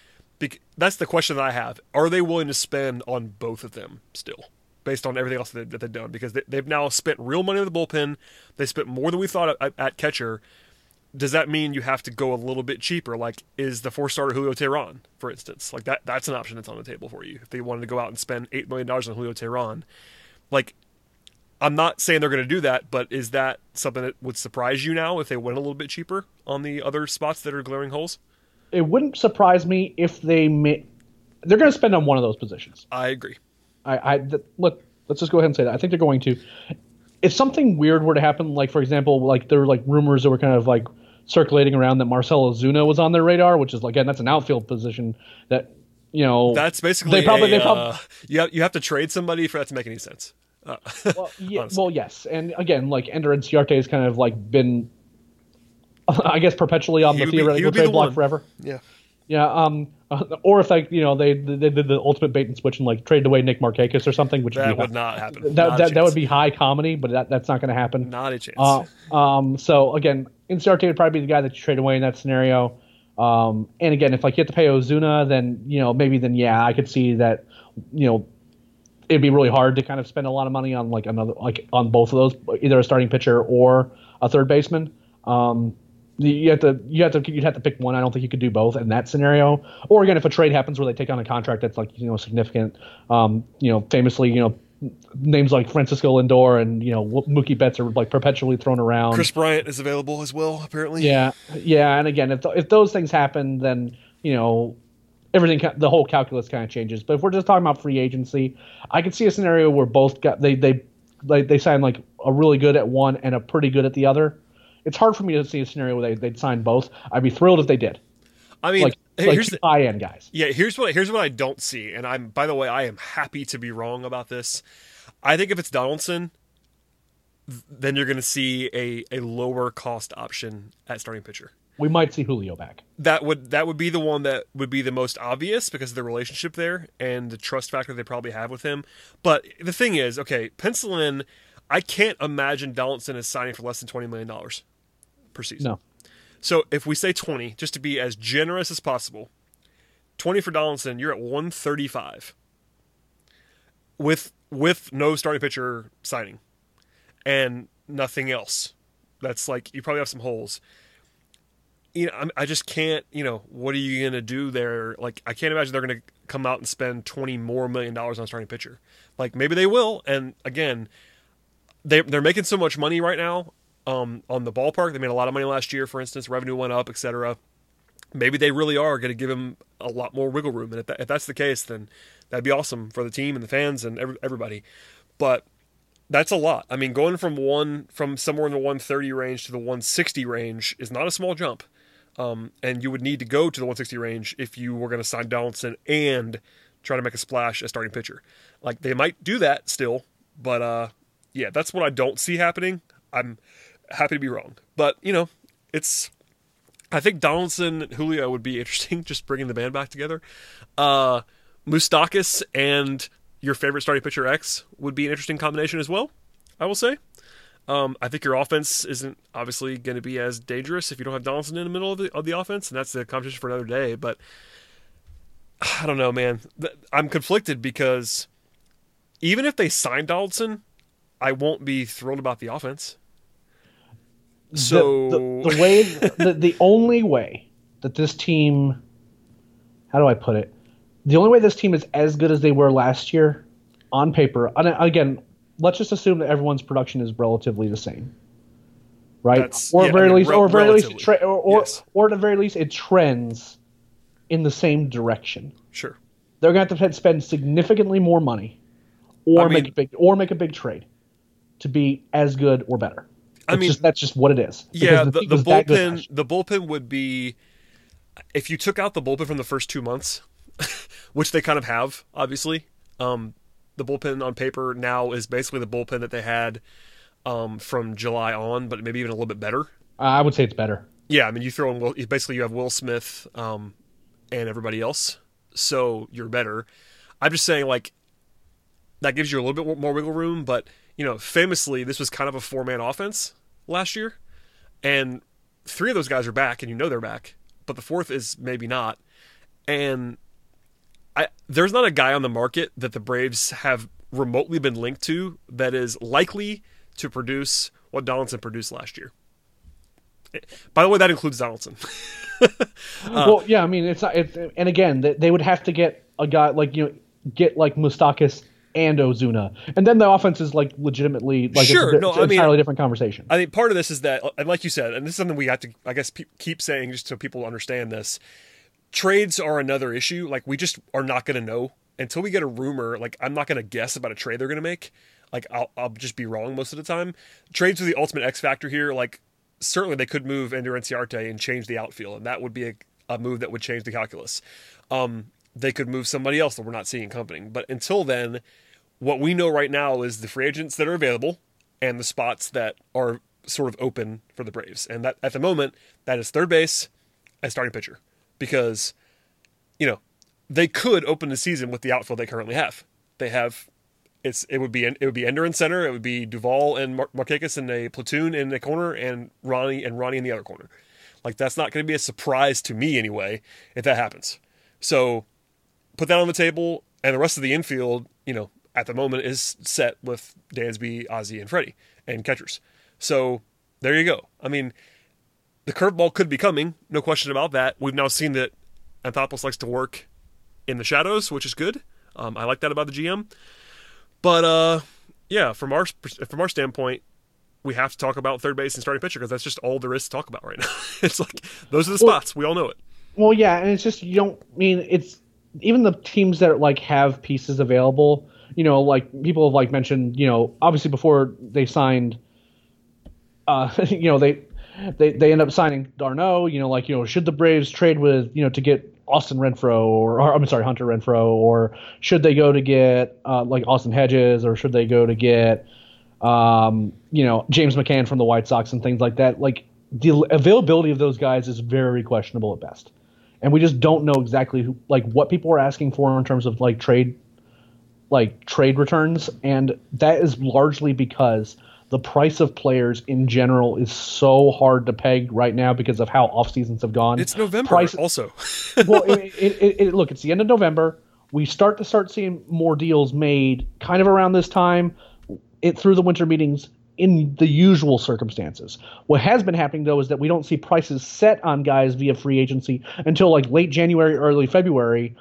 That's the question that I have. Are they willing to spend on both of them still, based on everything else that, they've done? Because they, they've now spent real money on the bullpen. They spent more than we thought at, at catcher. Does that mean you have to go a little bit cheaper? Like, is the four starter Julio Teheran, for instance? Like that that's an option that's on the table for you if they wanted to go out and spend eight million dollars on Julio Teheran. Like, I'm not saying they're going to do that, but is that something that would surprise you now if they went a little bit cheaper on the other spots that are glaring holes? It wouldn't surprise me if they ma- they're going to spend on one of those positions. I agree. I, I th- look. Let's just go ahead and say that. I think they're going to. If something weird were to happen, like for example, like there were like rumors that were kind of like circulating around that Marcell Ozuna was on their radar, which is again that's an outfield position that you know That's basically they probably a, they probably uh, you have you have to trade somebody for that to make any sense. Uh, well, yeah, well yes, and again like Ender Inciarte has kind of like been, I guess perpetually on He the would be- he theoretical be trade the block one. forever. yeah, Yeah, um, or if like you know they they did the ultimate bait and switch and like traded away Nick Markakis or something, which that would, be would not happen. that Not that, that would be high comedy, but that that's not going to happen. not a chance. Uh, um, so again, Inciarte would probably be the guy that you trade away in that scenario. Um, and again, if like you have to pay Ozuna, then you know maybe then yeah, I could see that. You know, it'd be really hard to kind of spend a lot of money on like another like on both of those, either a starting pitcher or a third baseman. Um, you have to you have to you'd have to pick one. I don't think you could do both in that scenario. Or again, if a trade happens where they take on a contract that's like you know significant, um, you know, famously, you know, names like Francisco Lindor and you know Mookie Betts are like perpetually thrown around. Kris Bryant is available as well, apparently. Yeah, yeah, and again, if th- if those things happen, then you know everything, the whole calculus kind of changes. But if we're just talking about free agency, I could see a scenario where both got they they they, they sign like a really good at one and a pretty good at the other. It's hard for me to see a scenario where they they'd sign both. I'd be thrilled if they did, I mean, like here's the, high end guys. Yeah, here's what here's what I don't see, and I'm by the way, I am happy to be wrong about this. I think if it's Donaldson, then you're going to see a a lower cost option at starting pitcher. We might see Julio back. That would that would be the one that would be the most obvious because of the relationship there and the trust factor they probably have with him. But the thing is, okay, pencil in. I can't imagine Donaldson is signing for less than twenty million dollars per season. No, So if we say 20, just to be as generous as possible, 20 for Donaldson, you're at 135 with with no starting pitcher signing and nothing else. That's like you probably have some holes. You know, I just can't. You know, what are you gonna do there? Like, I can't imagine they're gonna come out and spend 20 more million dollars on a starting pitcher. Like, maybe they will. And again, they they're making so much money right now um, on the ballpark. They made a lot of money last year, for instance. Revenue went up, etc. Maybe they really are going to give him a lot more wiggle room, and if, that, if that's the case, then that'd be awesome for the team and the fans and every, everybody. But that's a lot. I mean, going from one from somewhere in the 130 range to the 160 range is not a small jump. Um, and you would need to go to the 160 range if you were going to sign Donaldson and try to make a splash as starting pitcher. Like they might do that still, but uh, yeah, that's what I don't see happening. I'm happy to be wrong, but you know, it's. I think Donaldson and Julio would be interesting, just bringing the band back together. Uh, Moustakas and your favorite starting pitcher X would be an interesting combination as well. I will say. Um, I think your offense isn't obviously going to be as dangerous if you don't have Donaldson in the middle of the, of the offense, and that's the competition for another day. But I don't know, man. I'm conflicted because even if they sign Donaldson, I won't be thrilled about the offense. So the, the, the way, the, the only way that this team, how do I put it? The only way this team is as good as they were last year, on paper. And again, let's just assume that everyone's production is relatively the same, right? That's, or yeah, very I mean, least, rel- or very least, tra- or, or, Yes. or at the very least, it trends in the same direction. Sure. They're going to have to spend significantly more money, or I mean- make a big, or make a big trade to be as good or better. I mean- just, that's just what it is. Yeah, the, the good bullpen the bullpen would be if you took out the bullpen from the first two months, which they kind of have, obviously. Um, the bullpen on paper now is basically the bullpen that they had um, from July on, but maybe even a little bit better. I would say it's better. Yeah, I mean, you throw in Will, basically you have Will Smith um, and everybody else, so you're better. I'm just saying, like, that gives you a little bit more wiggle room, but you know, famously, this was kind of a four man offense last year, and three of those guys are back, and you know they're back, but the fourth is maybe not, and I there's not a guy on the market that the Braves have remotely been linked to that is likely to produce what Donaldson produced last year. By the way, that includes Donaldson. Uh, well, yeah, I mean, it's not. It's, and again, they, they would have to get a guy like you know, get like Moustakas and Ozuna, and then the offense is like legitimately like Sure, it's, a, no, it's I an mean- entirely different conversation. I think part of this is that, and like you said, and this is something we have to, I guess, pe- keep saying just so people understand this. Trades are another issue. Like we just are not going to know until we get a rumor. Like I'm not going to guess about a trade they're going to make. Like I'll, I'll just be wrong most of the time. Trades are the ultimate X factor here. Like certainly they could move Ender Inciarte and change the outfield, and that would be a, a move that would change the calculus. Um, they could move somebody else that we're not seeing coming. But until then, what we know right now is the free agents that are available and the spots that are sort of open for the Braves. And that at the moment, that is third base and starting pitcher. Because, you know, they could open the season with the outfield they currently have. They have it's it would be it would be Ender in center, it would be Duvall and Mar- Markakis in a platoon in the corner, and Ronnie and Ronnie in the other corner. Like that's not going to be a surprise to me anyway if that happens. So put that on the table, and the rest of the infield, you know, at the moment is set with Dansby, Ozzy, and Freddie and catchers. So there you go. I mean, the curveball could be coming, no question about that. We've now seen that Anthopoulos likes to work in the shadows, which is good. Um, I like that about the GM. But uh, yeah, from our from our standpoint, we have to talk about third base and starting pitcher because that's just all there is to talk about right now. it's like those are the Well- spots. We all know it. Well, yeah, and it's just you don't I mean it's even the teams that like have pieces available. You know, like people have like mentioned. You know, obviously before they signed, uh, you know they they they end up signing d'Arnaud. You know, like you know should the Braves trade with you know to get Austin Renfroe or, or I'm sorry Hunter Renfroe or should they go to get uh, like Austin Hedges or should they go to get um, you know James McCann from the White Sox and things like that. Like the availability of those guys is very questionable at best and we just don't know exactly who, like what people are asking for in terms of like trade like trade returns and that is largely because the price of players in general is so hard to peg right now because of how off seasons have gone. It's November Price- also. well, it, it, it, it, look, it's the end of November. We start to start seeing more deals made kind of around this time, it through the winter meetings in the usual circumstances. What has been happening though is that we don't see prices set on guys via free agency until like late January, early February,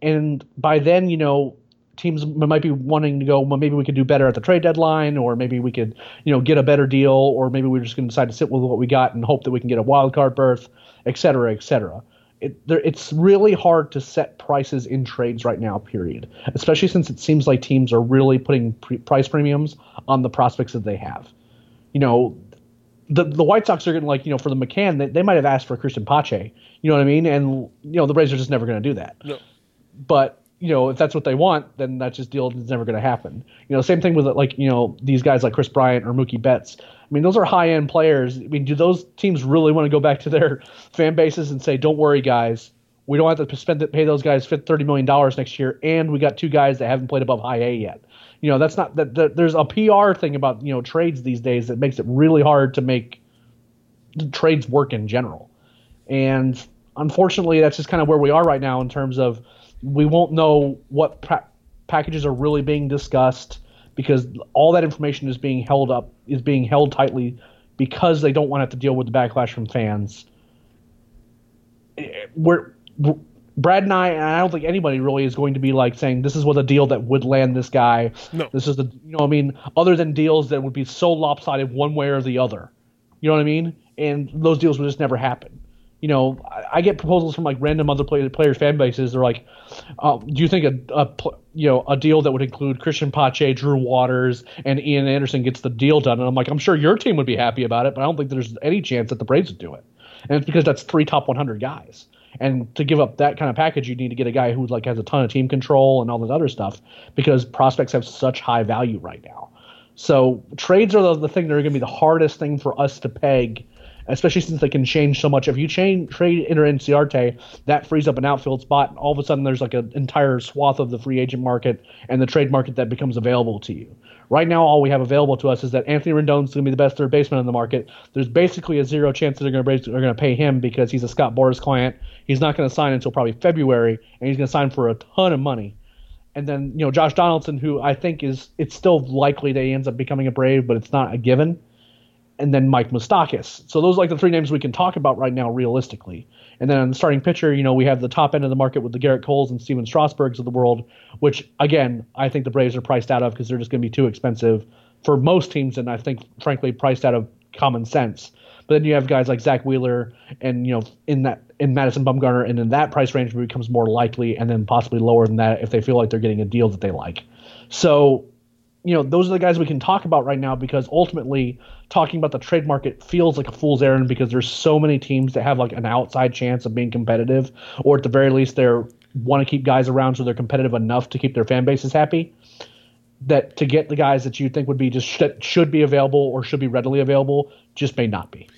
and by then, you know, teams might be wanting to go. Well, maybe we could do better at the trade deadline, or maybe we could, you know, get a better deal, or maybe we're just going to decide to sit with what we got and hope that we can get a wild card berth, et cetera, et cetera. It, there, it's really hard to set prices in trades right now. Period. Especially since it seems like teams are really putting pre- price premiums on the prospects that they have. You know, the the White Sox are getting like you know for the McCann they, they might have asked for Christian Pache. You know what I mean? And you know the Braves are just never going to do that No. but you know if that's what they want then that just deal is never going to happen you know same thing with like you know these guys like kris bryant or mookie betts i mean those are high end players i mean do those teams really want to go back to their fan bases and say don't worry guys We don't have to spend pay those guys thirty million dollars next year, and we got two guys that haven't played above high A yet. You know, that's not that, that. There's a PR thing about you know trades these days that makes it really hard to make trades work in general, and unfortunately, that's just kind of where we are right now in terms of we won't know what pra- packages are really being discussed because all that information is being held up is being held tightly because they don't want to have to deal with the backlash from fans. Eh, we're, Brad and I, and I don't think anybody really is going to be like saying this is what a deal that would land this guy. No. This is the you know what I mean other than deals that would be so lopsided one way or the other. You know what I mean? And those deals would just never happen you know, I, I, get proposals from like random other play, players' fan bases. They're like, um, "Do you think a, a, you know a deal that would include Christian Pache, Drew Waters, and Ian Anderson gets the deal done?" And I'm like, "I'm sure your team would be happy about it, but I don't think there's any chance that the Braves would do it." And it's because that's three top 100 guys. And to give up that kind of package, you need to get a guy who like has a ton of team control and all this other stuff because prospects have such high value right now. So trades are the, the thing that are going to be the hardest thing for us to peg especially since they can change so much. If you change trade Ender Inciarte, that frees up an outfield spot, and all of a sudden there's like an entire swath of the free agent market and the trade market that becomes available to you. Right now, all we have available to us is that Anthony Rendon is going to be the best third baseman in the market. There's basically a zero chance that they're going to are going to pay him because he's a Scott Boras client. He's not going to sign until probably February, and he's going to sign for a ton of money. And then you know Josh Donaldson, who I think is it's still likely that he ends up becoming a Brave, but it's not a given and then Mike Moustakas. So those are like the three names we can talk about right now realistically. And then on the starting pitcher, you know, we have the top end of the market with the Gerrit Coles and Stephen Strasburgs of the world, which again, I think the Braves are priced out of because they're just going to be too expensive for most teams, and I think frankly priced out of common sense. But then you have guys like Zack Wheeler, and you know, in that in Madison Bumgarner, and in that price range becomes more likely, and then possibly lower than that if they feel like they're getting a deal that they like. So you know, those are the guys we can talk about right now because ultimately talking about the trade market feels like a fool's errand because there's so many teams that have like an outside chance of being competitive, or at the very least they want to keep guys around so they're competitive enough to keep their fan bases happy. That to get the guys that you think would be just sh- should be available or should be readily available just may not be.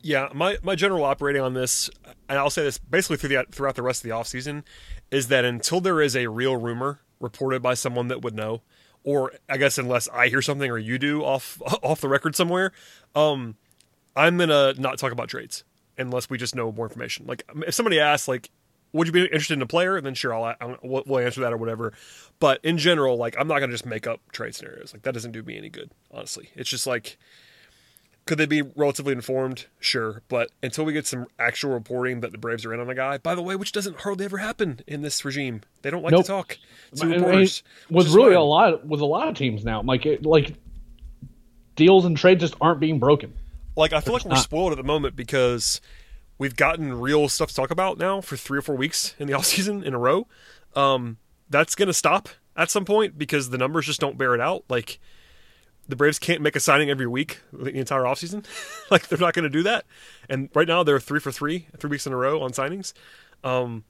Yeah, my, my general operating on this, and I'll say this basically through the, throughout the rest of the offseason, is that until there is a real rumor reported by someone that would know, or I guess unless I hear something or you do off off the record somewhere, um, I'm gonna not talk about trades unless we just know more information. Like if somebody asks, like, would you be interested in a player? Then sure, I'll, I'll we'll answer that or whatever. But in general, like I'm not gonna just make up trade scenarios. Like that doesn't do me any good, honestly. It's just like could they be relatively informed? Sure, but until we get some actual reporting that the Braves are in on a guy, by the way, which doesn't hardly ever happen in this regime, they don't like nope. to talk to reporters. With really fine. a lot with a lot of teams now, like it, like deals and trades just aren't being broken. Like I feel like we're not. spoiled at the moment because we've gotten real stuff to talk about now for three or four weeks in the off season in a row. Um, that's going to stop at some point because the numbers just don't bear it out. Like the Braves can't make a signing every week the entire offseason. like they're not going to do that. And right now they're three for three, three weeks in a row on signings. Um,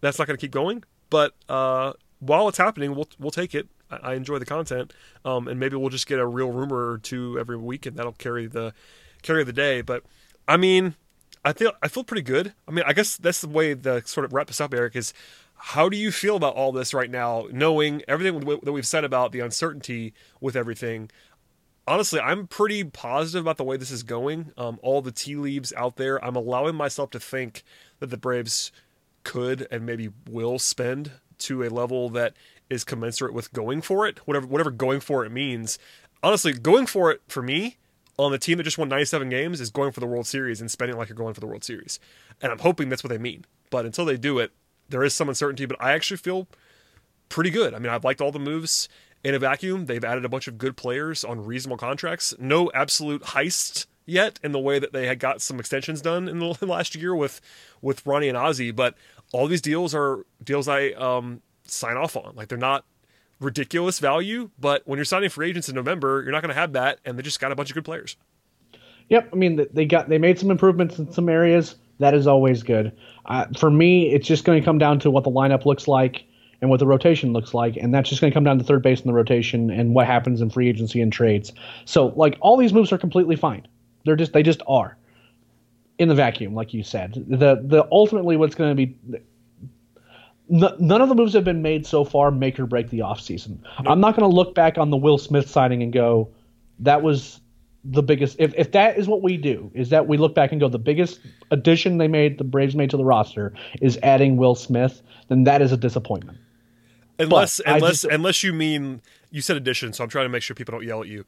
that's not going to keep going. But uh, while it's happening, we'll we'll take it. I, I enjoy the content, um, and maybe we'll just get a real rumor or two every week, and that'll carry the carry the day. But I mean, I feel I feel pretty good. I mean, I guess that's the way to sort of wrap this up, Eric. Is how do you feel about all this right now, knowing everything that we've said about the uncertainty with everything? Honestly, I'm pretty positive about the way this is going. Um, all the tea leaves out there, I'm allowing myself to think that the Braves could and maybe will spend to a level that is commensurate with going for it, whatever whatever going for it means. Honestly, going for it for me on the team that just won 97 games is going for the World Series and spending like you're going for the World Series. And I'm hoping that's what they mean. But until they do it, there is some uncertainty, but I actually feel pretty good. I mean, I've liked all the moves in a vacuum. They've added a bunch of good players on reasonable contracts. No absolute heist yet in the way that they had got some extensions done in the last year with with Ronnie and Ozzie, but all these deals are deals I um, sign off on. Like they're not ridiculous value, but when you're signing for agents in November, you're not going to have that, and they just got a bunch of good players. Yep, I mean they got they made some improvements in some areas. That is always good. Uh, for me, it's just going to come down to what the lineup looks like and what the rotation looks like, and that's just going to come down to third base in the rotation and what happens in free agency and trades. So, like all these moves are completely fine. They're just they just are. in the vacuum, like you said. The the ultimately what's going to be n- none of the moves have been made so far make or break the offseason. I'm not going to look back on the Will Smith signing and go, that was the biggest. If, if that is what we do, is that we look back and go, the biggest addition they made, the Braves made to the roster, is adding Will Smith, then that is a disappointment. Unless But unless just- unless you mean you said addition, so I'm trying to make sure people don't yell at you.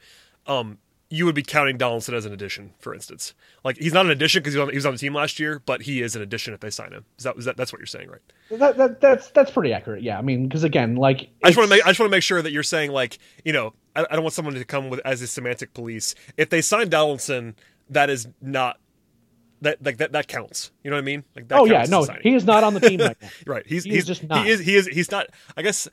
Um, you would be counting Donaldson as an addition, for instance. Like he's not an addition because he, was on- he was on the team last year, but he is an addition if they sign him. Is that, is that that's what you're saying, right? That, that that's that's pretty accurate. Yeah, I mean, because again, like I just want to make I just want to make sure that you're saying like you know I, I don't want someone to come with as a semantic police. If they sign Donaldson, that is not that like that that counts. You know what I mean? Like that Oh yeah, no, he is not on the team right now. right. He's he he's just not. He is he is he's not. I guess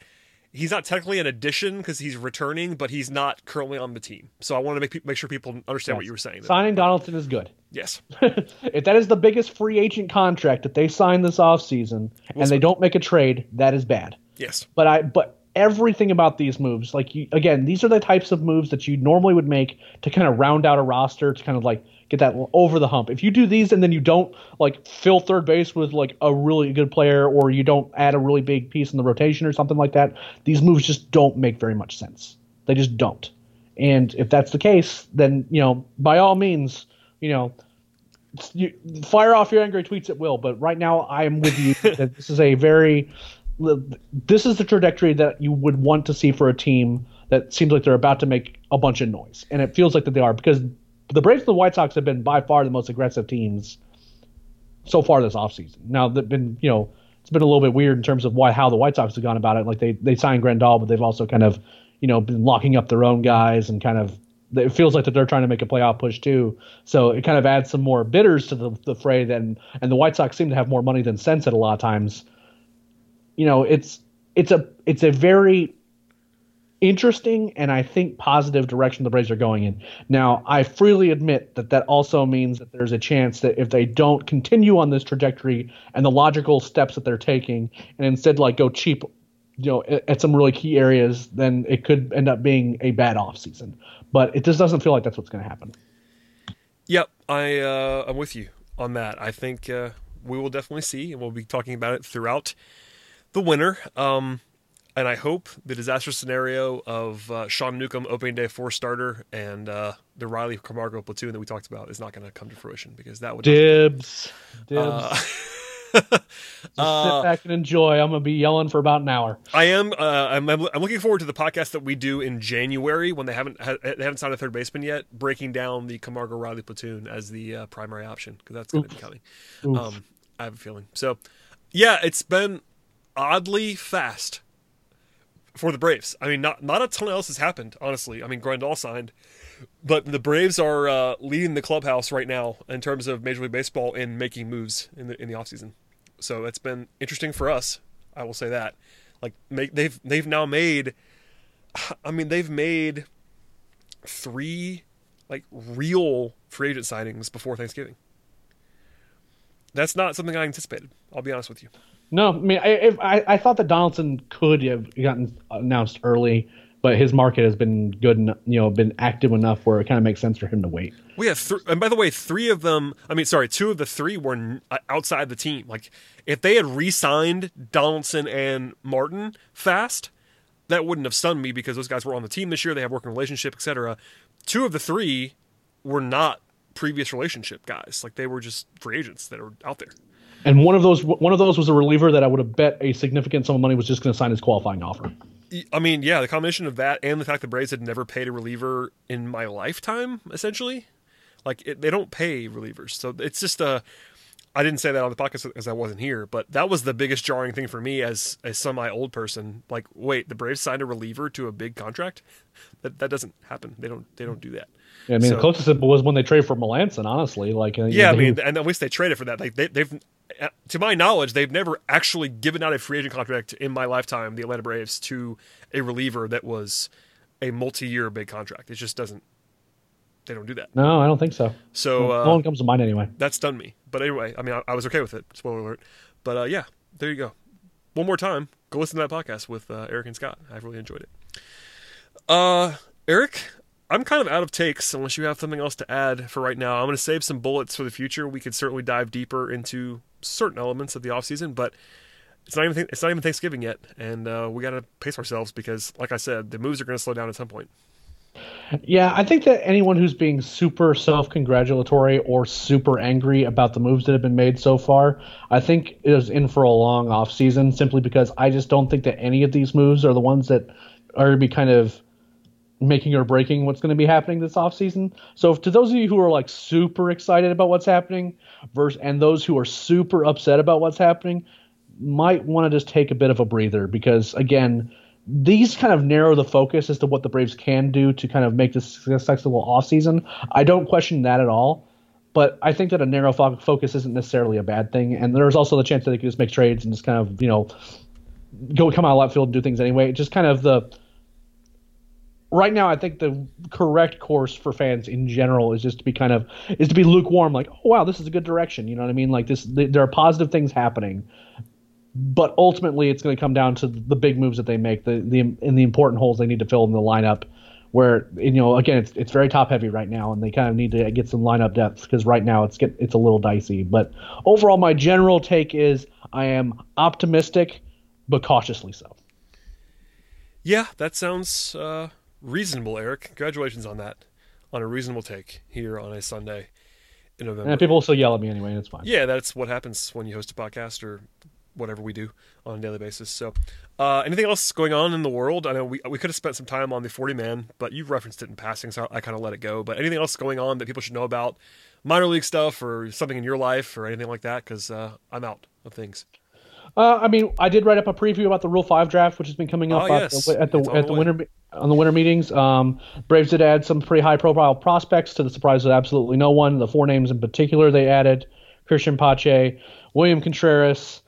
he's not technically an addition because he's returning, but he's not currently on the team. So I want to make pe- make sure people understand what you were saying. Signing Donaldson is good. Yes. if that is the biggest free agent contract that they sign this offseason and they don't make a trade, that is bad. Yes. But I but everything about these moves, like you again, these are the types of moves that you normally would make to kind of round out a roster to kind of like get that over the hump. If you do these and then you don't like fill third base with like a really good player or you don't add a really big piece in the rotation or something like that, these moves just don't make very much sense. They just don't. And if that's the case, then you know, by all means, you know, you fire off your angry tweets at will. But right now, I am with you that this is a very, this is the trajectory that you would want to see for a team that seems like they're about to make a bunch of noise, and it feels like that they are because the Braves and the White Sox have been by far the most aggressive teams so far this offseason. Now they've been, you know, it's been a little bit weird in terms of why how the White Sox have gone about it. Like they they signed Grandal, but they've also kind of, you know, been locking up their own guys and kind of it feels like that they're trying to make a playoff push too. So it kind of adds some more bitters to the, the fray. Then and the White Sox seem to have more money than sense at a lot of times. You know, it's it's a it's a very interesting and I think positive direction the Braves are going in. Now, I freely admit that that also means that there's a chance that if they don't continue on this trajectory and the logical steps that they're taking, and instead like go cheap, you know, at, some really key areas, then it could end up being a bad offseason. But it just doesn't feel like that's what's going to happen. Yep. I uh, I'm with you on that. I think uh, we will definitely see, and we'll be talking about it throughout the winner. Um, and I hope the disaster scenario of uh, Sean Newcomb opening day four starter and uh, the Riley Camargo platoon that we talked about is not going to come to fruition because that would Dibs. Dibs. Uh, Just sit back and enjoy. I'm going to be yelling for about an hour. I am. Uh, I'm, I'm. I'm looking forward to the podcast that we do in January when they haven't ha- they haven't signed a third baseman yet, breaking down the Camargo Riley platoon as the uh, primary option because that's going to be coming. Um, I have a feeling. So, yeah, it's been oddly fast for the Braves. I mean, not not a ton else has happened, honestly. I mean, Grandal signed, but the Braves are uh, leading the clubhouse right now in terms of Major League Baseball in making moves in the in the offseason. So it's been interesting for us. I will say that. Like make they've they've now made I mean, they've made three like real free agent signings before Thanksgiving. That's not something I anticipated. I'll be honest with you. No, I mean, I, I I thought that Donaldson could have gotten announced early, but his market has been good, you know, been active enough where it kind of makes sense for him to wait. We have three, and by the way, three of them. I mean, sorry, two of the three were uh, outside the team. Like, if they had re-signed Donaldson and Martin fast, that wouldn't have stunned me because those guys were on the team this year. They have working relationship, etc. Two of the three were not previous relationship guys. Like, they were just free agents that are out there. And one of those one of those was a reliever that I would have bet a significant sum of money was just going to sign his qualifying offer. I mean, yeah, the combination of that and the fact the Braves had never paid a reliever in my lifetime, essentially, like it, they don't pay relievers, so it's just a. I didn't say that on the podcast because I wasn't here, but that was the biggest jarring thing for me as a semi old person. Like, wait, the Braves signed a reliever to a big contract? That that doesn't happen. They don't they don't do that. I mean, So- the closest it was when they traded for Melancon. Honestly, like uh, Yeah, I mean, and at least they traded for that. Like they, they've, uh, to my knowledge, they've never actually given out a free agent contract in my lifetime. The Atlanta Braves to a reliever that was a multi-year big contract. It just doesn't. They don't do that. no, I don't think so. So uh, no one comes to mind anyway. that stunned me. But anyway, I mean, I, I was okay with it. Spoiler alert. But uh, yeah, there you go. One more time, go listen to that podcast with uh, Eric and Scott. I really enjoyed it. Uh, Eric, I'm kind of out of takes unless you have something else to add for right now. I'm going to save some bullets for the future. We could certainly dive deeper into certain elements of the off season, but it's not even it's not even Thanksgiving yet, and uh, we got to pace ourselves because, like I said, the moves are going to slow down at some point. Yeah, I think that anyone who's being super self-congratulatory or super angry about the moves that have been made so far, I think is in for a long off season simply because I just don't think that any of these moves are the ones that are going to be kind of making or breaking what's going to be happening this off season. So to those of you who are like super excited about what's happening versus and those who are super upset about what's happening might want to just take a bit of a breather because again, these kind of narrow the focus as to what the Braves can do to kind of make this successful offseason. I don't question that at all. But I think that a narrow fo- focus isn't necessarily a bad thing. And there's also the chance that they could just make trades and just kind of, you know, go come out of left field and do things anyway. Just kind of the. Right now, I think the correct course for fans in general is just to be kind of is to be lukewarm, like, oh wow, this is a good direction. You know what I mean? Like this, there are positive things happening, but ultimately it's going to come down to the big moves that they make, the the in the important holes they need to fill in the lineup. Where you know again it's it's very top heavy right now, and they kind of need to get some lineup depth because right now it's get it's a little dicey. But overall, my general take is I am optimistic, but cautiously so. Yeah, that sounds uh, reasonable, Eric. Congratulations on that, on a reasonable take here on a Sunday in November. And people will still yell at me anyway, and it's fine. Yeah, that's what happens when you host a podcast or whatever we do on a daily basis. So, uh, anything else going on in the world? I know we we could have spent some time on the 40 man, but you referenced it in passing, so I kind of let it go. But anything else going on that people should know about, minor league stuff or something in your life or anything like that? Because uh, I'm out of things. Uh, I mean, I did write up a preview about the Rule Five draft, which has been coming up oh, yes. at the at the, at the winter on the winter meetings. Um, Braves did add some pretty high profile prospects to the surprise of absolutely no one. The four names in particular they added: Christian Pache, William Contreras,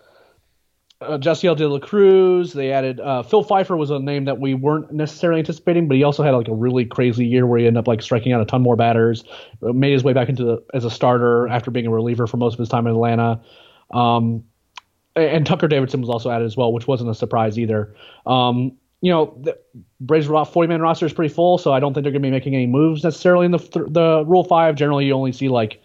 uh, Jasseel De La Cruz. They added uh, Phil Pfeifer was a name that we weren't necessarily anticipating, but he also had like a really crazy year where he ended up like striking out a ton more batters, uh, made his way back into the, as a starter after being a reliever for most of his time in Atlanta. Um, and Tucker Davidson was also added as well, which wasn't a surprise either. Um, you know, the Braves 40 man roster is pretty full, so I don't think they're going to be making any moves necessarily in the the Rule Five. Generally, you only see like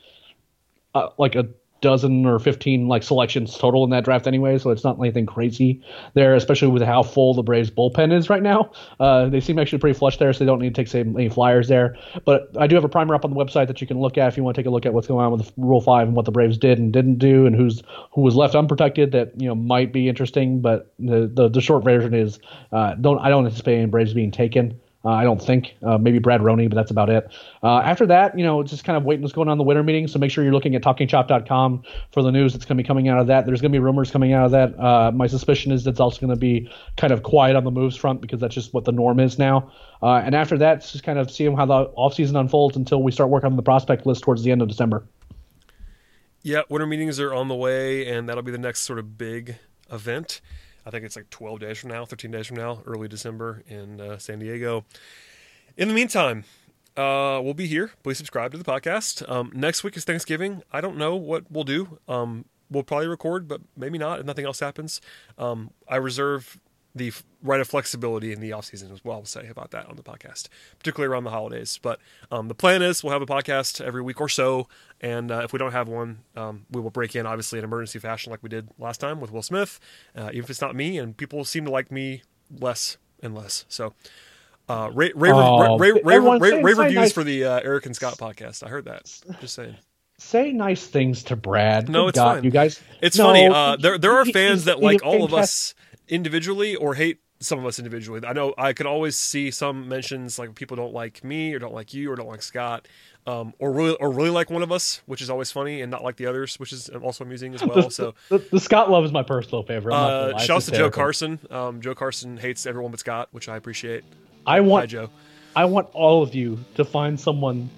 uh, like a dozen or 15 like selections total in that draft anyway, so it's not anything crazy there, especially with how full the Braves bullpen is right now. Uh, they seem actually pretty flush there, so they don't need to take any flyers there. But I do have a primer up on the website that you can look at if you want to take a look at what's going on with Rule 5 and what the Braves did and didn't do and who's who was left unprotected that, you know, might be interesting, but the the, the short version is uh, don't I don't anticipate any Braves being taken. Uh, I don't think. Uh, maybe Brad Roney, but that's about it. Uh, after that, you know, just kind of waiting what's going on in the winter meeting. So make sure you're looking at talkingchop.com for the news that's going to be coming out of that. There's going to be rumors coming out of that. Uh, my suspicion is that's also going to be kind of quiet on the moves front because that's just what the norm is now. Uh, and after that, just kind of seeing how the offseason unfolds until we start working on the prospect list towards the end of December. Yeah, winter meetings are on the way, and that'll be the next sort of big event. I think it's like 12 days from now, 13 days from now, early December in uh, San Diego. In the meantime, uh, we'll be here. Please subscribe to the podcast. Um, next week is Thanksgiving. I don't know what we'll do. Um, we'll probably record, but maybe not if nothing else happens. Um, I reserve the right of flexibility in the off season as well. I'll say about that on the podcast, particularly around the holidays. But um, the plan is we'll have a podcast every week or so, and uh, if we don't have one, um, we will break in obviously in emergency fashion like we did last time with Will Smith, uh, even if it's not me. And people seem to like me less and less. So. Uh, rave, rave, oh, rave reviews nice. for the uh, Eric and Scott podcast. I heard that. Just saying say nice things to Brad. No, Good it's God, fine. You guys, it's no, funny. Uh, there, there are fans that like all of us individually or hate some of us individually. I know I can always see some mentions like people don't like me or don't like you or don't like Scott, um, or really or really like one of us, which is always funny, and not like the others, which is also amusing as well. So the, the Scott love is my personal favorite. uh, shouts to Joe Carson. Um, Joe Carson hates everyone but Scott, which I appreciate. I want Hi, Joe. I want all of you to find someone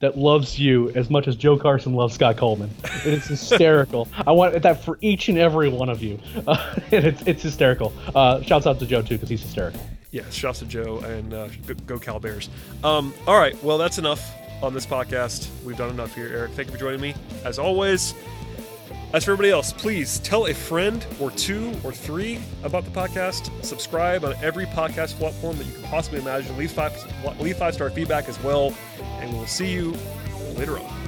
that loves you as much as Joe Carson loves Scott Coleman. It is hysterical. I want that for each and every one of you. Uh, and it's, it's hysterical. Uh, shouts out to Joe, too, because he's hysterical. Yeah, shouts to Joe and uh, go, go Cal Bears. Um, all right, well, that's enough on this podcast. We've done enough here, Eric. Thank you for joining me. As always, as for everybody else, please tell a friend or two or three about the podcast. Subscribe on every podcast platform that you can possibly imagine. Leave five, leave five star feedback as well. And we'll see you later on.